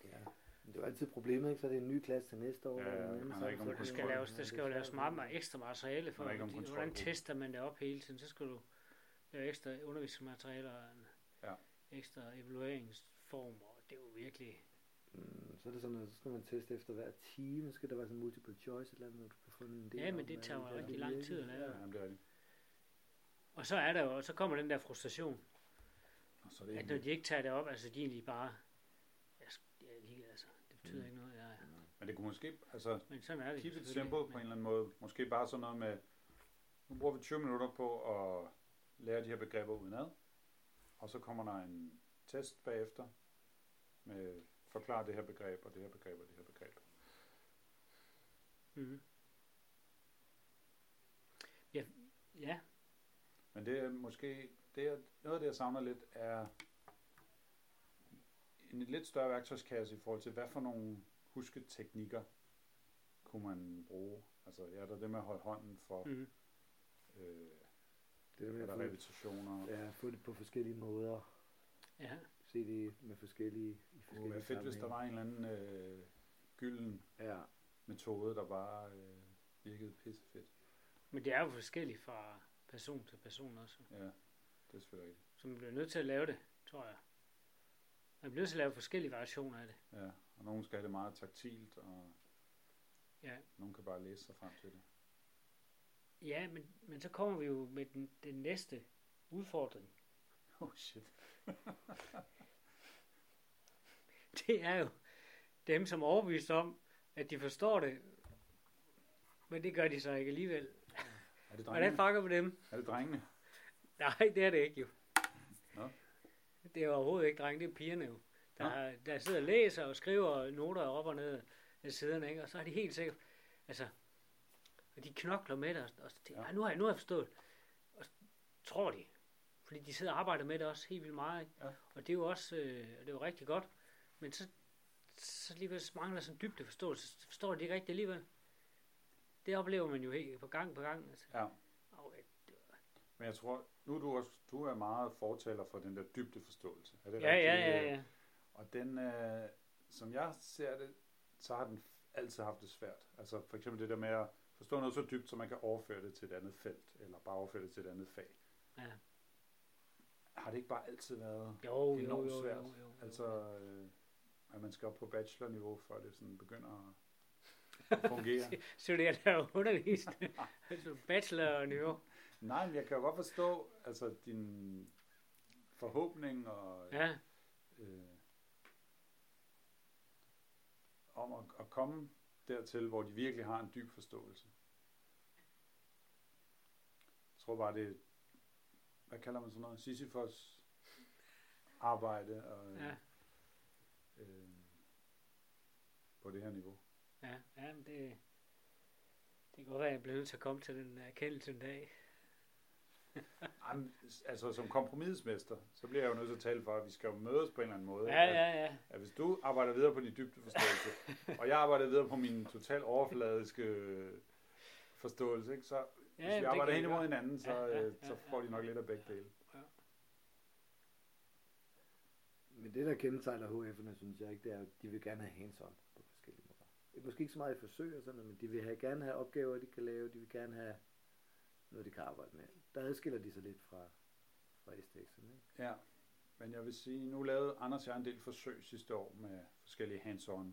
Ja. Men det er jo altid problemet, ikke? Så er det en ny klasse til næste år. Ja, ja, anden så For det det- skal laves, der det skal jo laves meget, meget ekstra materiale for, hvordan på. tester man det op hele tiden, så skal du lave ekstra undervisningsmaterialer Ja. ekstra evalueringsform, og det er jo virkelig, så er det sådan, at så skal man teste efter hver time, så skal der være sådan multiple choice, et eller andet, hvor du kan få en del Ja, men det tager jo rigtig det lang tid ja, jamen, det er rigtigt. og så er der jo, og så kommer den der frustration, Og så er det at når de ikke tager det op, altså de er egentlig bare, jeg, er ligeglad, altså, det betyder Mm. ikke noget, jeg, Men det kunne måske, altså, men sådan er det keep it simple på en eller anden måde. Måske bare sådan noget med, nu bruger vi 20 minutter på at lære de her begreber udenad, og så kommer der en test bagefter med forklare det her begreb, og det her begreb, og det her begreb. Mm-hmm. Ja, ja, Men det er måske, det er, noget af det, jeg savner lidt, er en lidt større værktøjskasse i forhold til, hvad for nogle husketeknikker kunne man bruge. Altså, ja, der er det med at holde hånden for mm-hmm. øh, Det er Er der repetitioner? ja, få det på forskellige måder. Ja. Se det med forskellige, i Det forskellige være fedt, hvis der var en eller anden øh, gylden Ja, metode, der bare øh, virkede pissefedt. Men det er jo forskelligt fra person til person også. Ja, det er selvfølgelig rigtigt. Så man bliver nødt til at lave det, tror jeg. Man bliver nødt til at lave forskellige variationer af det. Ja, og nogen skal have det meget taktilt, og Ja. nogen kan bare læse sig frem til det. Ja, men, men så kommer vi jo med den, den næste udfordring. Oh shit. Det er jo dem, som er overbevist om, at de forstår det, men det gør de så ikke alligevel. Er det Hvordan drengene? fanger vi dem? Er det drengene? Nej, det er det ikke jo. Nå. Det er overhovedet ikke drenge, det er pigerne jo. Der, der sidder og læser og skriver noter op og ned af siderne, ikke? og så er de helt sikkert, altså, og de knokler med det, og, og Ja. nu har jeg, nu har jeg forstået. Og tror de, fordi de sidder og arbejder med det også helt vildt meget, ikke? Ja. og det er jo også, øh, det er jo rigtig godt, men så, så alligevel mangler sådan en dybde forståelse, så forstår de ikke rigtigt alligevel. Det oplever man jo helt på gang på gang. Altså. Ja. Og, øh, Men jeg tror, nu er du også, du er meget fortaler for den der dybde forståelse. Er det ja, ja, rigtigt? ja, ja. Og den, øh, som jeg ser det, så har den altid haft det svært. Altså for eksempel det der med at forstå noget så dybt, så man kan overføre det til et andet felt, eller bare overføre det til et andet fag. ja. Har det ikke bare altid været Jo, jo, jo, enormt jo, svært? jo, jo. Altså, øh, at man skal op på bachelorniveau, før det sådan begynder at fungere. studerer der undervisning. altså bachelor-niveau. Nej, men jeg kan jo godt forstå, altså din forhåbning og Ja, øh, om at, at komme dertil, hvor de virkelig har en dyb forståelse. Jeg tror bare, det er, hvad kalder man sådan noget, Sisyfos arbejde og, ja, øh, på det her niveau. ja, ja, men det, det kan godt være, at jeg bliver nødt til at komme til den erkendelse en dag. Jamen, altså som kompromismester, så bliver jeg jo nødt til at tale for, at vi skal jo mødes på en eller anden måde. Ja, at, ja, ja. at hvis du arbejder videre på din dybde forståelse, og jeg arbejder videre på min totalt overfladiske forståelse, ikke? så ja hvis vi arbejder hen imod hinanden, så, Ja, ja, øh, så ja, får de ja. nok lidt af begge dele. Men det, der kendetegner HF'erne, synes jeg ikke, det er, at de vil gerne have hands-on på forskellige måder. Er måske ikke så meget i forsøg og sådan noget, men de vil have, gerne have opgaver, de kan lave, de vil gerne have noget, de kan arbejde med. Der adskiller de sig lidt fra, fra STX'erne. Ikke? Ja, men jeg vil sige, nu lavede Anders jeg en del forsøg sidste år med forskellige hands-on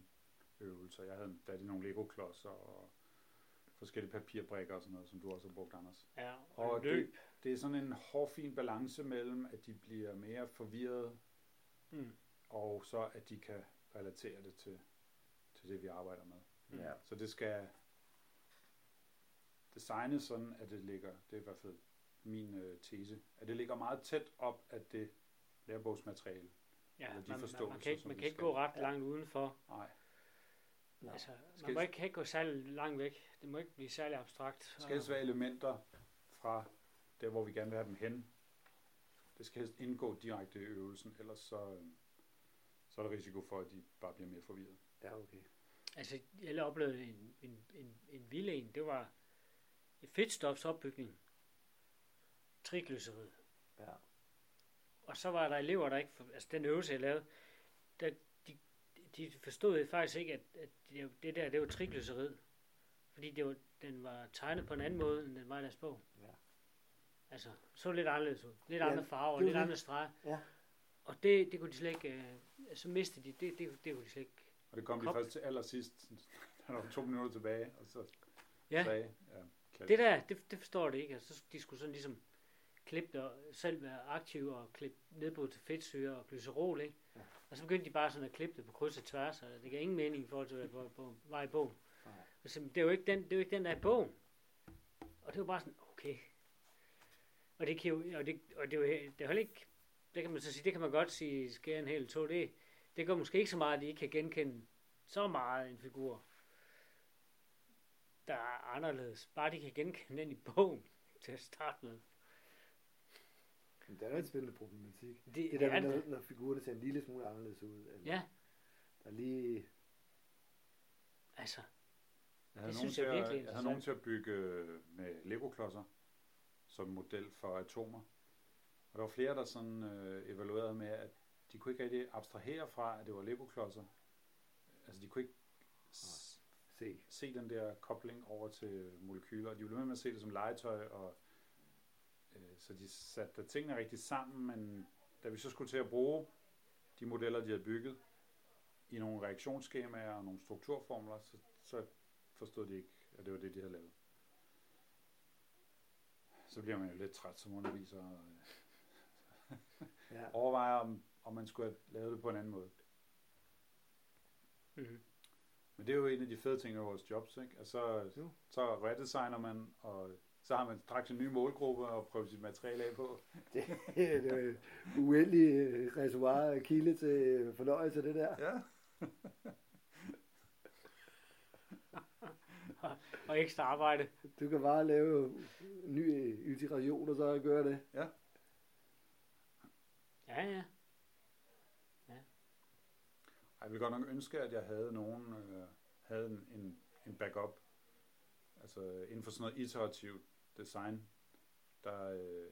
øvelser. Jeg havde i nogle Lego-klodser og forskellige papirbrikker og sådan noget, som du også har brugt, Anders. Ja, Og og løb. Det er sådan en hårfin balance mellem, at de bliver mere forvirret, Mm. og så at de kan relatere det til, til det, vi arbejder med. Mm. Ja. Så det skal designes sådan, at det ligger, det er i hvert fald min øh, tese, at det ligger meget tæt op af det lærebogsmateriale. Ja, eller de man, man, man kan ikke, man kan ikke gå ret langt udenfor. Nej, Nej. Altså, man Skal- må ikke, ikke gå særlig langt væk. Det må ikke blive særlig abstrakt. det skal helst være elementer fra der, hvor vi gerne vil have dem hen. Det skal helst indgå direkte i øvelsen, ellers så, øh, så er der risiko for, at de bare bliver mere forvirret. Ja, okay. Altså, jeg oplevede en, en, en, en vild en. Det var et fedtstofsopbygning. Triglysserid. Ja. Og så var der elever, der ikke... For, altså, den øvelse, jeg lavede, de, forstod faktisk ikke, at, at det, det der, det var triglycerid. Fordi det var, den var tegnet på en anden måde, end den var i deres bog. Ja. Altså, så lidt anderledes ud. Lidt Ja, andre farver, lidt det. andre streger. Ja. Og det, det kunne de slet ikke... Øh, så mistede de... Det, det, det kunne de slet ikke... Og det kom de først til allersidst, der var to minutter tilbage, og så Ja. sagde, ja, klasse. Det der, det, det forstår det ikke. Altså, så de skulle sådan ligesom klippe det, og selv være aktive og klippe nedbrud til fedtsyre og glycerol, ikke? Og så begyndte de bare sådan at klippe det på kryds og tværs, og det gav ingen mening i forhold til, hvad på, var i bogen. Nej. Altså, det er jo ikke den, det er jo ikke den, der er i bogen. Og det var bare sådan, okay. Og det kan jo, og det, og det er he- det er heller ikke, det kan man så sige, det kan man godt sige, skære en hel to, det, det går måske ikke så meget, at de ikke kan genkende så meget en figur, der er anderledes. Bare de kan genkende den i bogen til at starte med. Men det er da en spændende problematik. Det, Det det der er med, når, når figurerne ser en lille smule anderledes ud. Eller Ja, Der er lige... altså, Jeg Det synes jeg er at, virkelig jeg havde nogen til at bygge øh, med Lego-klodser. som model for atomer. Og der var flere, der sådan øh, evaluerede med, at de kunne ikke rigtig abstrahere fra, at det var Lego-klodser. Altså de kunne ikke s- Se. se den der kobling over til molekyler. De ville med med at se det som legetøj, og så de satte tingene rigtig sammen, men da vi så skulle til at bruge de modeller, de havde bygget, i nogle reaktionsskemaer og nogle strukturformler, så, så forstod de ikke, at det var det, de havde lavet. Så bliver man jo lidt træt som underviser og øh, Ja. overvejer, om, om man skulle have lavet det på en anden måde. Mm-hmm. Men det er jo en af de fede ting ved vores jobs, ikke? Altså, så, Jo. så redesigner man, og så har man straks en ny målgruppe og prøve sit materiale af på. Det, er et uendelig reservoir af kilde til fornøjelse, det der. Ja. Og ekstra arbejde. Du kan bare lave en ny iteration, og så gøre det. Ja, ja. Jeg ville godt nok ønske, at jeg havde nogen, øh, havde en, en, en backup. Altså inden for sådan noget iterativt design, der øh,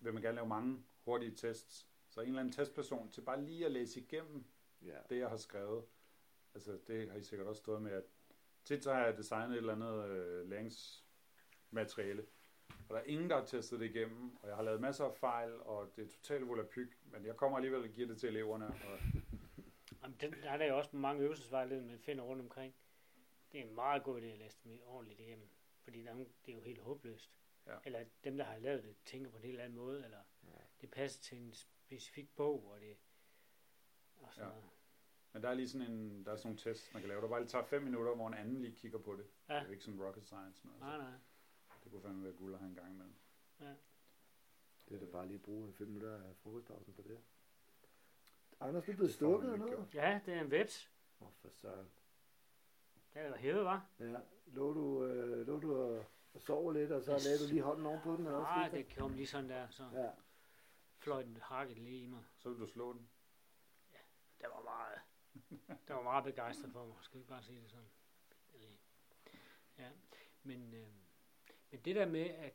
vil man gerne lave mange hurtige tests. Så en eller anden testperson til bare lige at læse igennem Ja. det, jeg har skrevet. Altså, det har I sikkert også stået med, at tit så har jeg designet et eller andet øh, læringsmateriale, og der er ingen, der har testet det igennem, og jeg har lavet masser af fejl, og det er totalt volapyk, men jeg kommer alligevel og giver det til eleverne, og Jamen, den, der er der jo også mange øvelsesvejledninger, man finder rundt omkring. Det er en meget god idé at læse dem ordentligt igennem. Fordi der er, nogle- det er jo helt håbløst. Ja. Eller dem, der har lavet det, tænker på en helt anden måde. Eller Ja. det passer til en specifik bog, og det og sådan Ja. noget. Men der er lige sådan en, der er sådan nogle tests, man kan lave. Der bare lige tager fem minutter, hvor en anden lige kigger på det. Ja. Det er ikke sådan rocket science. Noget, Nej, så nej. det kunne fandme være guld at have en gang imellem. Det er da bare lige at bruge fem minutter af frokostpausen på det. Anders, du er blevet stukket eller noget? Ja, det er en veps. Åh, oh, for søren. Det er der hævet, var. Ja, lå du, øh, lå du og, og sove lidt, og så lagde du lige hånden oven på den? Eller Nej, det kom lige sådan der, så? Ja. fløj den hakket lige i mig. Så vil du slå den. Det var meget, det var meget begejstret for mig, skal vi bare sige det sådan. Eller- Ja, men, øh, men det der med, at,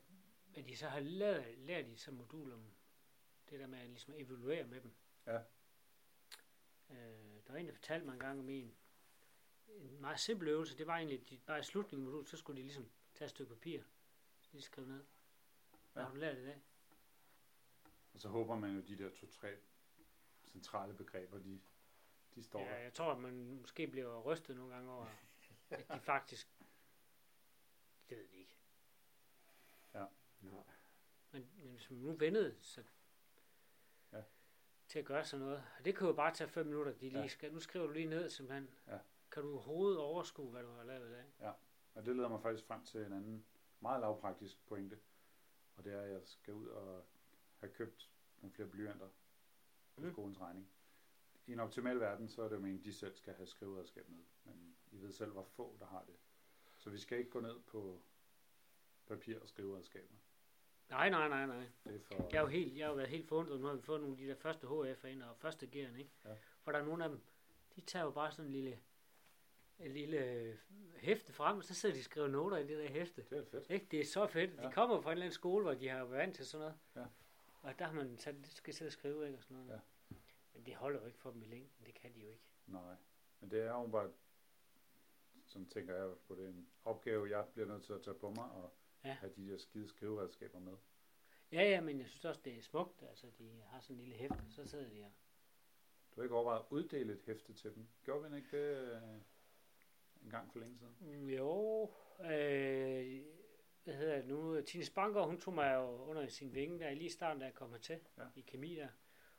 at de så har lært, lært i sådan modul om det der med at ligesom evaluere med dem. Ja. Øh, der var en, der fortalte mig en gang om en, en meget simpel øvelse. Det var egentlig, de, bare i slutningen af modulet, så skulle de ligesom tage et stykke papir, så de skrev ned. Hvad Ja. har du lært i dag? Og så håber man jo, de der to-tre centrale begreber, de, de står Ja, der. jeg tror, at man måske bliver rystet nogle gange over, at de faktisk... Det ved de ikke. Nej. Men, men hvis man nu vendede Ja. til at gøre sådan noget, og det kan jo bare tage fem minutter, de lige Ja. skal, nu skriver du lige ned simpelthen, Ja. Kan du overhovedet overskue, hvad du har lavet i dag? Og det leder mig faktisk frem til en anden meget lavpraktisk pointe. Og det er, at jeg skal ud og have købt nogle flere blyanter på Mm. skolens regning. I en optimal verden, så er det jo meningen, at de selv skal have skriveredskab med. Men I ved selv, hvor få der har det. Så vi skal ikke gå ned på papir og skriveredskaber. Nej, nej, nej, nej. Det er for... Jeg er jo helt, jeg har jo været helt forundret, nu har vi fået nogle af de der første HF'er ind, og første G'erne, ikke? Ja. For der er nogle af dem, de tager jo bare sådan en lille, lille hæfte frem, og så sidder de og skriver noter i det der hæfte. Det er fedt. Ikke? Det er så fedt. De Ja. kommer fra en eller anden skole, hvor de har været vant til sådan noget. Ja. Og der har man sat, skal sidde og skrive, ikke? Og sådan noget. Ja. Men det holder jo ikke for dem i længden. Det kan de jo ikke. Nej. Men det er jo bare, sådan tænker jeg på det, en opgave, jeg bliver nødt til at tage på mig, og Ja. have de der skide skriveredskaber med. Ja, ja, men jeg synes også, det er smukt. Altså, de har sådan en lille hæfte, så sidder de her. Du har ikke overvejet at uddele et hæfte til dem. Gjorde vi ikke det øh, en gang for længe siden? Mm, Jo, øh, hvad hedder det nu? Tine Spanker, hun tog mig jo under sin vinge, der lige i starten, da jeg kom hertil Ja. i kemi der.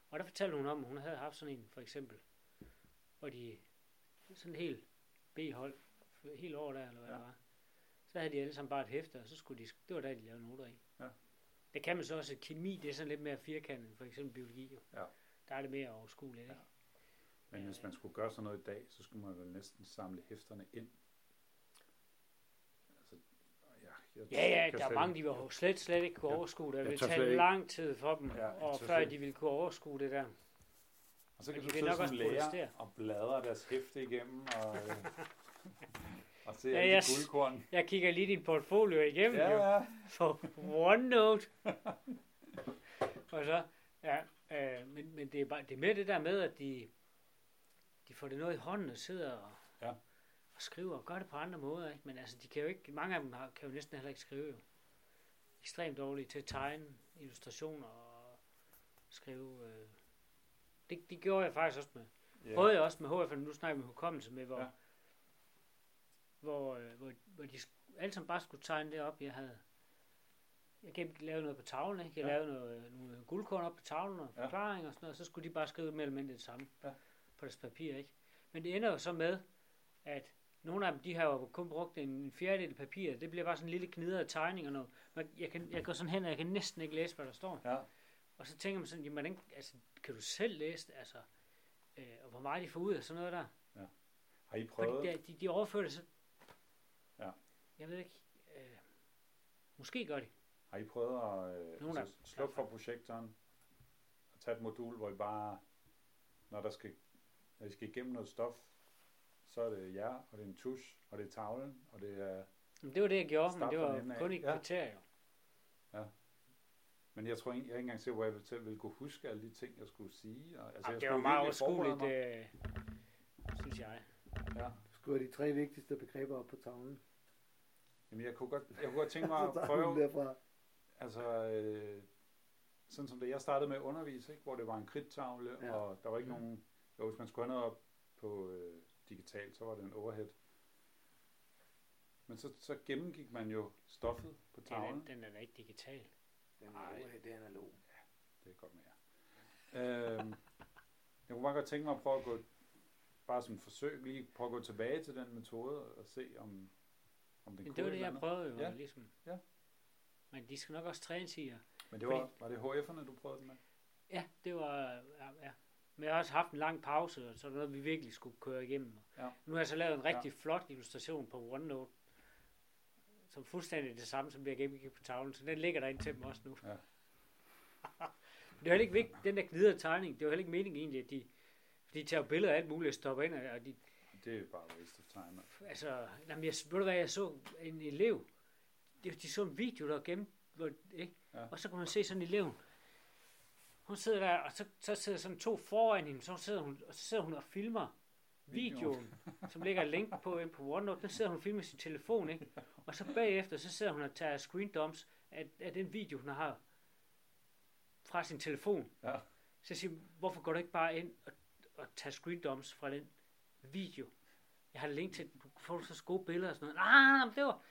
Og der fortalte hun om, at hun havde haft sådan en, for eksempel, hvor de sådan helt B-hold, helt over der, eller hvad Ja. det var. Så havde de alle sammen bare et hæfte, og så skulle de, det var der, de lavede noter i. Ja. Det kan man så også, kemi, det er sådan lidt mere firkantet, for eksempel biologi. Jo. Ja. Der er det mere overskueligt, ikke? Ja. Men hvis man skulle gøre sådan noget i dag, så skulle man vel næsten samle hæfterne ind. Altså, ja, jeg Ja, ja, der er mange, de vil slet, slet ikke kunne Jeg- overskue det. Det jeg vil tør slet tage lang tid for dem, Ja, og før slet de vil kunne overskue det der. Og så Men kan de du sidde som lærer protestere. og bladre deres hæfte igennem. Og, øh, Og se Ja, alle de jeg- guldkorn. Jeg kigger lige din portfolio igennem. Ja, ja. for OneNote. og så, ja, øh, men, men det er bare det er mere det der med, at de, de får det noget i hånden og sidder og, Ja. og skriver og gør det på andre måder. Ikke? Men altså, de kan jo ikke, mange af dem har, kan jo næsten heller ikke skrive. Jo. Ekstremt dårlige til at tegne illustrationer og skrive. Øh. Det, det gjorde jeg faktisk også med. Ja. Prøvede jeg også med HF, nu snakker vi med hukommelse med, hvor, Ja. ja. hvor, øh, hvor, hvor de alle sammen bare skulle tegne det op, jeg havde. Jeg gennem lavede noget på tavlen, ikke? Jeg Ja. ja. lavede noget, nogle guldkorn op på tavlen og Ja. forklaringer og sådan noget, så skulle de bare skrive mere eller mindre det samme Ja. På deres papir, ikke? Men det ender jo så med, at nogle af dem, de har jo kun brugt en fjerdedel af papir. Det bliver bare sådan en lille knidret tegning og noget. Men jeg, kan, jeg går sådan hen, og jeg kan næsten ikke læse, hvad der står. Ja. Og så tænker man sådan, jamen, hvordan, altså, kan du selv læse det? Altså, øh, og hvor meget de får ud af sådan noget der? Har I Fordi prøvet? det, de, de overfører det så... Ja. Jeg ved ikke. Øh, måske gør de. Har I prøvet at øh, af altså, slukke for projektoren og tage et modul, hvor I bare, når der skal, når I skal igennem noget stof, så er det jer, og det er en tusch, og det er tavlen, og det er... Men det var det, jeg gjorde, men det var kun i et Ja. kvarter jo. Men jeg tror ikke, jeg ikke engang sikker, hvor jeg selv ville kunne huske alle de ting, jeg skulle sige. Og, altså, Jamen, jeg det var skulle meget overskueligt, øh, synes jeg. Ja. Skriver de tre vigtigste begreber op på tavlen. Jamen, jeg kunne godt, jeg kunne godt tænke mig at prøve, derfra. altså, øh, sådan som det, jeg startede med at undervise, ikke? hvor det var en kridttavle, ja. Ja. og der var ikke Mm. nogen, jo, hvis man skulle have noget op på øh, digitalt, så var det en overhead. Men så, så gennemgik man jo stoffet på Den tavlen. er, den er da ikke digital. Den Ej. er, det er analog. Det er godt mere. øhm, jeg kunne bare godt tænke mig at prøve at gå, bare som et forsøg, lige prøve at gå tilbage til den metode og se, om, om den Men kunne det var et det, jeg andet. prøvede jo, Ja. ja. ligesom. Ja. Men de skal nok også trænes i. at- Men det var, var det HF'erne, du prøvede det med? Ja, det var, ja, ja. Men jeg har også haft en lang pause, og så noget, vi virkelig skulle køre igennem. Ja. Nu har jeg så lavet en rigtig ja. flot illustration på OneNote, som fuldstændig det samme, som bliver gennemgik på tavlen, så den ligger der ind til dem også nu. Ja. det er heller ikke vigtigt, den der videre tegning, det var heller ikke meningen egentlig, at de, de tager billeder af alt muligt og stopper ind, og de, Det er jo bare waste of time. altså, jamen, jeg, ved du hvad, jeg så en elev, de, de så en video, der var gennem, hvor, ikke? Ja. og så kunne man se sådan eleven, hun sidder der, og så, så sidder sådan to foran hende, så sidder hun, og så sidder hun og filmer videoen, som ligger link på ind på OneNote, der sidder hun og filmer sin telefon, ikke? Og så bagefter, så sidder hun og tager screen dumps af, af den video, hun har fra sin telefon. Ja. Så jeg siger, hvorfor går du ikke bare ind og, og tager screen dumps fra den video? Jeg har link til, du får så gode billeder og sådan noget. Nej, nej, nej, men det var...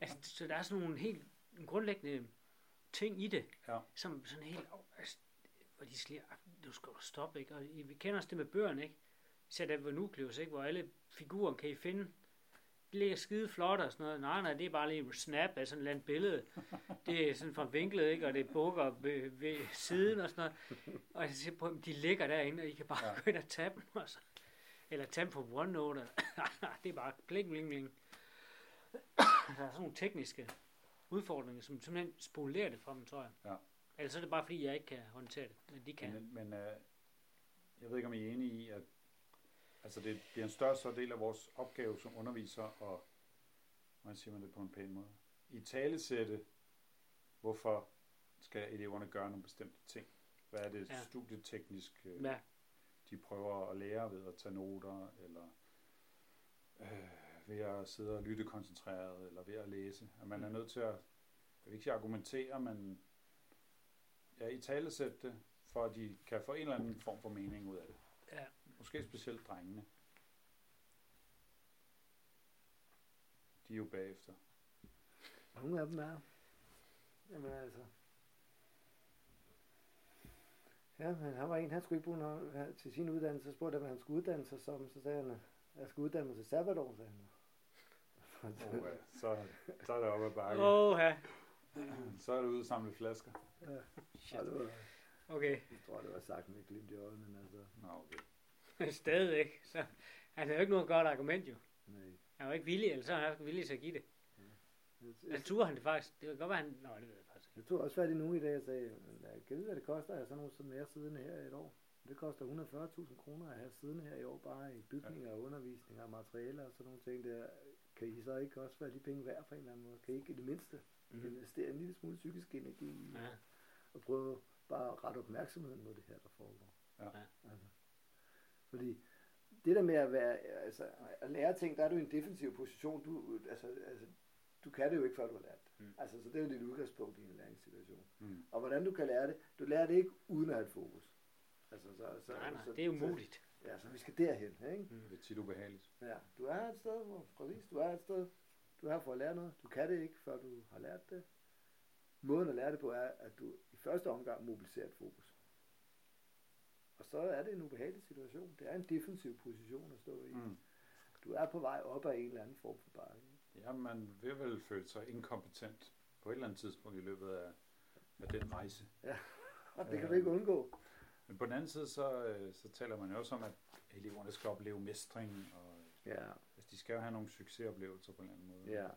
Altså, så der er sådan nogle helt grundlæggende ting i det, Ja. som sådan helt... Altså, hvor de siger, "Ah, du skal jo stoppe, ikke? Og vi kender også det med bøgerne, ikke? Især der var Nucleus, ikke? Hvor alle figurer kan I finde. De ligger skide flot og sådan noget. Nej, nej, det er bare lige en snap af sådan et eller andet billede. Det er sådan fra vinklet, ikke? Og det bukker ved, ved siden og sådan noget. Og jeg siger på dem, de ligger derinde, og I kan bare ja. gå ind og tage dem. Og så. Eller tage dem på OneNote. det er bare bling, bling, bling. der er sådan nogle tekniske udfordringer, som simpelthen spolerer det fra dem, tror jeg. Ja. Ellers er det bare, fordi jeg ikke kan håndtere det, men de kan. Men, men øh, jeg ved ikke, om I er enige i, at altså det bliver en større del af vores opgave som underviser, og hvordan siger man det på en pæn måde? I talesætte, hvorfor skal eleverne gøre nogle bestemte ting? Hvad er det Ja. studieteknisk, øh, Ja, de prøver at lære ved at tage noter, eller øh, ved at sidde og lytte koncentreret, eller ved at læse. At man er Mm. nødt til at, jeg vil ikke sige argumentere, men ja, i talesætte det, for at de kan få en eller anden form for mening ud af det. ja. Måske specielt drengene. De er jo bagefter. Nogle af dem er. Jamen altså. Ja, men han var en, han skulle ikke bruge noget han- til sin uddannelse. Så spurgte jeg, hvad han skulle uddanne sig som. Så sagde han, jeg skal uddanne mig til sabbatår, sagde han. Oh, ja. så, så er det op ad bakke. Åh, ja. Så er det ude at samle flasker. ja, og det var, Okay, jeg tror, det var sagt med glimt i øjet, men altså, Nå, okay. stadig Så, han havde jo ikke noget godt argument, jo. nej. Han var ikke villig, eller så er han ikke villig til at give det. Jeg, Jeg jeg, turde han det faktisk. Det kan godt være, han... Nå, det ved jeg faktisk jeg tog også fat i nogen i dag og sagde, "Men jeg kan vide, hvad det koster at have sådan nogle som er siddende her i et år. Det koster 140.000 kroner at have siddende her i år, bare i bygninger og undervisning og materialer og sådan nogle ting der. kan I så ikke også være de penge værd på en eller anden måde? Kan I ikke i det mindste mm. investere en lille smule psykisk energi i Ja. og prøve bare at rette opmærksomheden mod det her, der foregår? Ja. Ja. Altså, fordi det der med at være, altså, at lære ting, der er du i en defensiv position. Du, altså, altså, du kan det jo ikke, før du har lært det. Mm. Altså, så det er jo dit udgangspunkt i en læringssituation. Mm. Og hvordan du kan lære det, du lærer det ikke uden at have et fokus. Altså, så, så, Nej, nej, så, det er umuligt. Så, ja, så vi skal derhen, ikke? Det er tit ubehageligt. Ja, du er et sted, hvor, præcis, du er et sted, du er her for at lære noget. Du kan det ikke, før du har lært det. Måden at lære det på er, at du i første omgang mobiliserer et fokus. Og så er det en ubehagelig situation. Det er en defensiv position at stå i. Mm. Du er på vej op ad en eller anden form for bakke. Ja, man vil vel føle sig inkompetent på et eller andet tidspunkt i løbet af, af den rejse. Og det kan du ikke undgå. Men på den anden side, så, øh, så taler man jo også om, at eleverne skal opleve mestring, og Ja, de skal jo have nogle succesoplevelser på en eller anden måde. ja.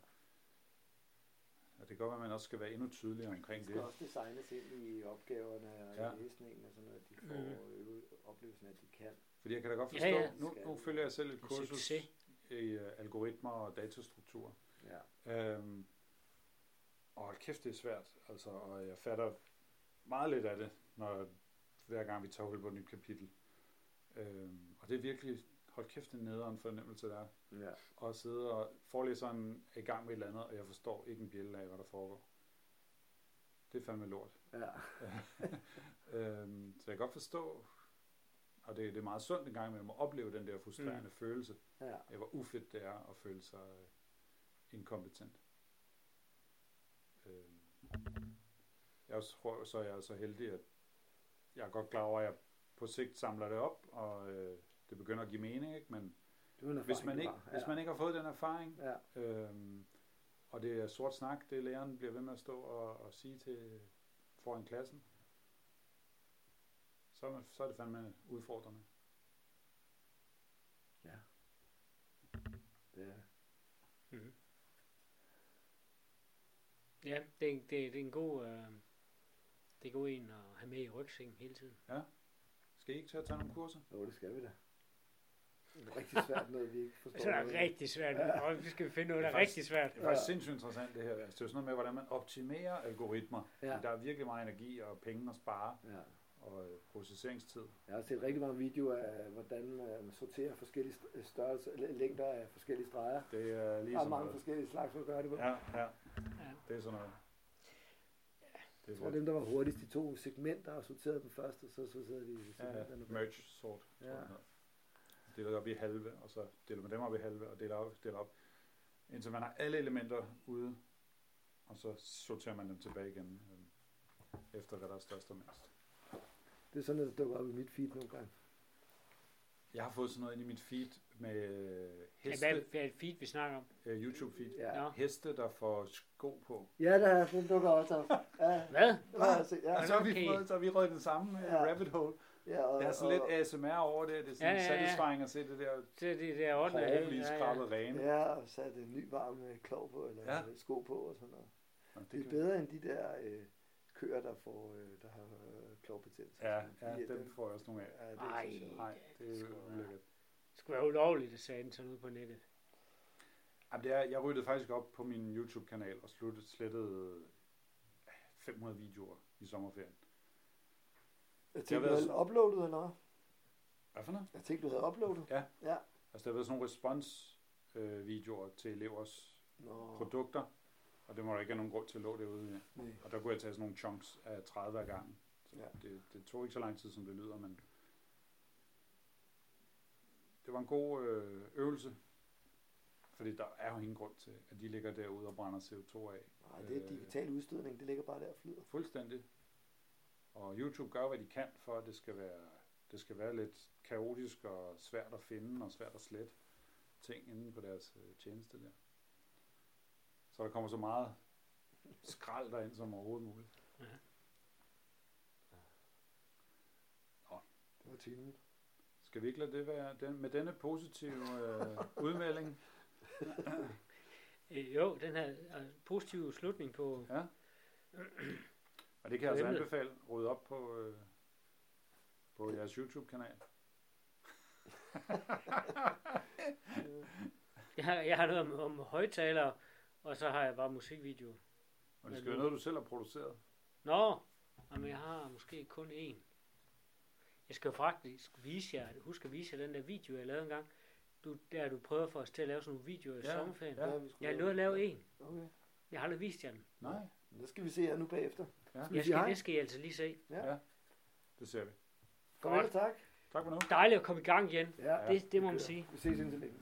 Og det kan godt være, at man også skal være endnu tydeligere Det omkring skal det. også designes ind i opgaverne og Ja. i læsningen og sådan noget, at de får Mhm. øve oplevelsen af, at de kan. Fordi jeg kan da godt Ja, forstå, ja. Nu, nu følger jeg selv et kursus succes. i uh, algoritmer og datastruktur. Ja. Øhm, og hold kæft, det er svært. Altså, og jeg fatter meget lidt af det, når hver gang vi tager hul på et nyt kapitel. Øhm, og det er virkelig, hold kæft, en nederen fornemmelse der er. Ja. Og sidde og forelæseren er i gang med et eller andet, og jeg forstår ikke en bjælle af, hvad der foregår. Det er fandme lort. Ja. øhm, så jeg kan godt forstå, og det, det er meget sundt en gang imellem at opleve den der frustrerende mm. følelse ja. af, hvor ufedt det er at føle sig øh, inkompetent. Øhm, jeg er tror, så er jeg så heldig, at jeg er godt klar over, at jeg på sigt samler det op, og øh, det begynder at give mening, ikke? men Det er en hvis erfaring, man, ikke, har. hvis man ikke har fået den erfaring, Ja. øhm, og det er sort snak, det læreren bliver ved med at stå og, og sige til foran klassen, så, er man- så er det fandme udfordrende. ja. Det er. Mm. Ja, det er, det, er, det er en god, øh, det er god en at have med i rygsækken hele tiden. Skal I ikke til at tage nogle kurser? Jo, det skal vi da. Det er rigtig svært noget, vi ikke forstår. Så er det af. rigtig svært. Ja. Og vi skal finde noget, der Det er er faktisk- rigtig svært. Det er faktisk Ja. sindssygt interessant det her. Altså, det er jo sådan noget med, hvordan man optimerer algoritmer. Ja. Ja. Der er virkelig meget energi og penge at spare, Ja. og øh, processeringstid. Jeg har set rigtig mange videoer af, hvordan øh, man sorterer forskellige st- størrelser, længder af forskellige streger. Det er lige Der er mange noget. forskellige slags, man gør det på. Ja, ja, Ja. det er sådan noget. Det er var sort. dem, der var hurtigst, de to segmenter og sorterede dem først, og så sorterede de Ja, ja. segmenterne. merge sort. tror Ja. jeg. Deler op i halve, og så deler man dem op i halve, og deler op, deler op. Indtil man har alle elementer ude, og så sorterer man dem tilbage igen, øh, efter hvad der er størst og mindst. Det er sådan noget, der dukker op i mit feed nogle gange. Jeg har fået sådan noget ind i mit feed med øh, Ja, heste, hvad, hvad er det feed, vi snakker om? øh, YouTube-feed. Ja, Nå. Heste, der får sko på. ja der er den dukker også op. Ja, Hvad? det har jeg set. Ja, Og så har vi, Okay. fået, så har vi røget den samme Ja. ja. rabbit hole. Ja, og, Der er sådan lidt ASMR over det. Det er sådan Ja, ja, ja, ja. satisfying at se det der Det er det der 8. hårde blive skrabet rene. Ja, og satte en ny varm øh, klov på, eller Ja. ja. sko på og sådan noget. Nå, Det er kan- bedre end de der øh, køer, der, får, øh, der har øh, klovbetændelse. Ja, ja, er- dem får jeg også nogle af. Ja, det Ej. er så sjovt. Nej, det er det være- ulækkert. Det skulle være ulovligt at sende sådan noget på nettet. Jamen, det er, jeg ryddede faktisk op på min YouTube-kanal og sluttede, slettede 500 videoer i sommerferien. Jeg tænkte, du været havde uploadet eller hvad? Hvad for noget? Jeg tænkte, du havde uploadet. Ja. Ja. Altså, der har været sådan nogle respons-videoer til elevers Nå, produkter, og det må der ikke have nogen grund til at lå derude. Ja. nej. Og der kunne jeg tage sådan nogle chunks af 30 af gangen. Så Ja. det, det tog ikke så lang tid, som det lyder, men det var en god øh, øvelse. Fordi der er jo ingen grund til, at de ligger derude og brænder CO2 af. Nej, det er Øh. digital udstødning. Det ligger bare der og flyder. Fuldstændig. Og YouTube gør, hvad de kan for, at det skal være, det skal være lidt kaotisk og svært at finde og svært at slette ting inden på deres øh, tjeneste der. Så der kommer så meget skrald derind som overhovedet muligt. Det var timen. Skal vi ikke lade det være den, med denne positive øh, udmelding? Øh, jo, den her øh, positive slutning på... Ja. Og det kan jeg altså anbefale. Rydde op på, øh, på jeres YouTube-kanal. Jeg har, jeg har noget om, om højtalere, og så har jeg bare musikvideo. Og det skal være noget, du selv har produceret. Nå, jamen jeg har måske kun én. Jeg skal jo faktisk vise jer, husk at vise jer den der video, jeg lavede engang. Du, der du prøver for os til at lave sådan nogle videoer i Ja, sommerferien. ja. Jeg har lovet at lave en. Okay. Jeg har aldrig vist jer den. Nej, Men Det skal vi se her nu bagefter. Ja. Jeg skal, det skal I altså lige se. Ja. det ser vi. Farvel og tak. Tak for nu. Dejligt at komme i gang igen. Ja. Det, det må man sige. Vi ses indtil længe.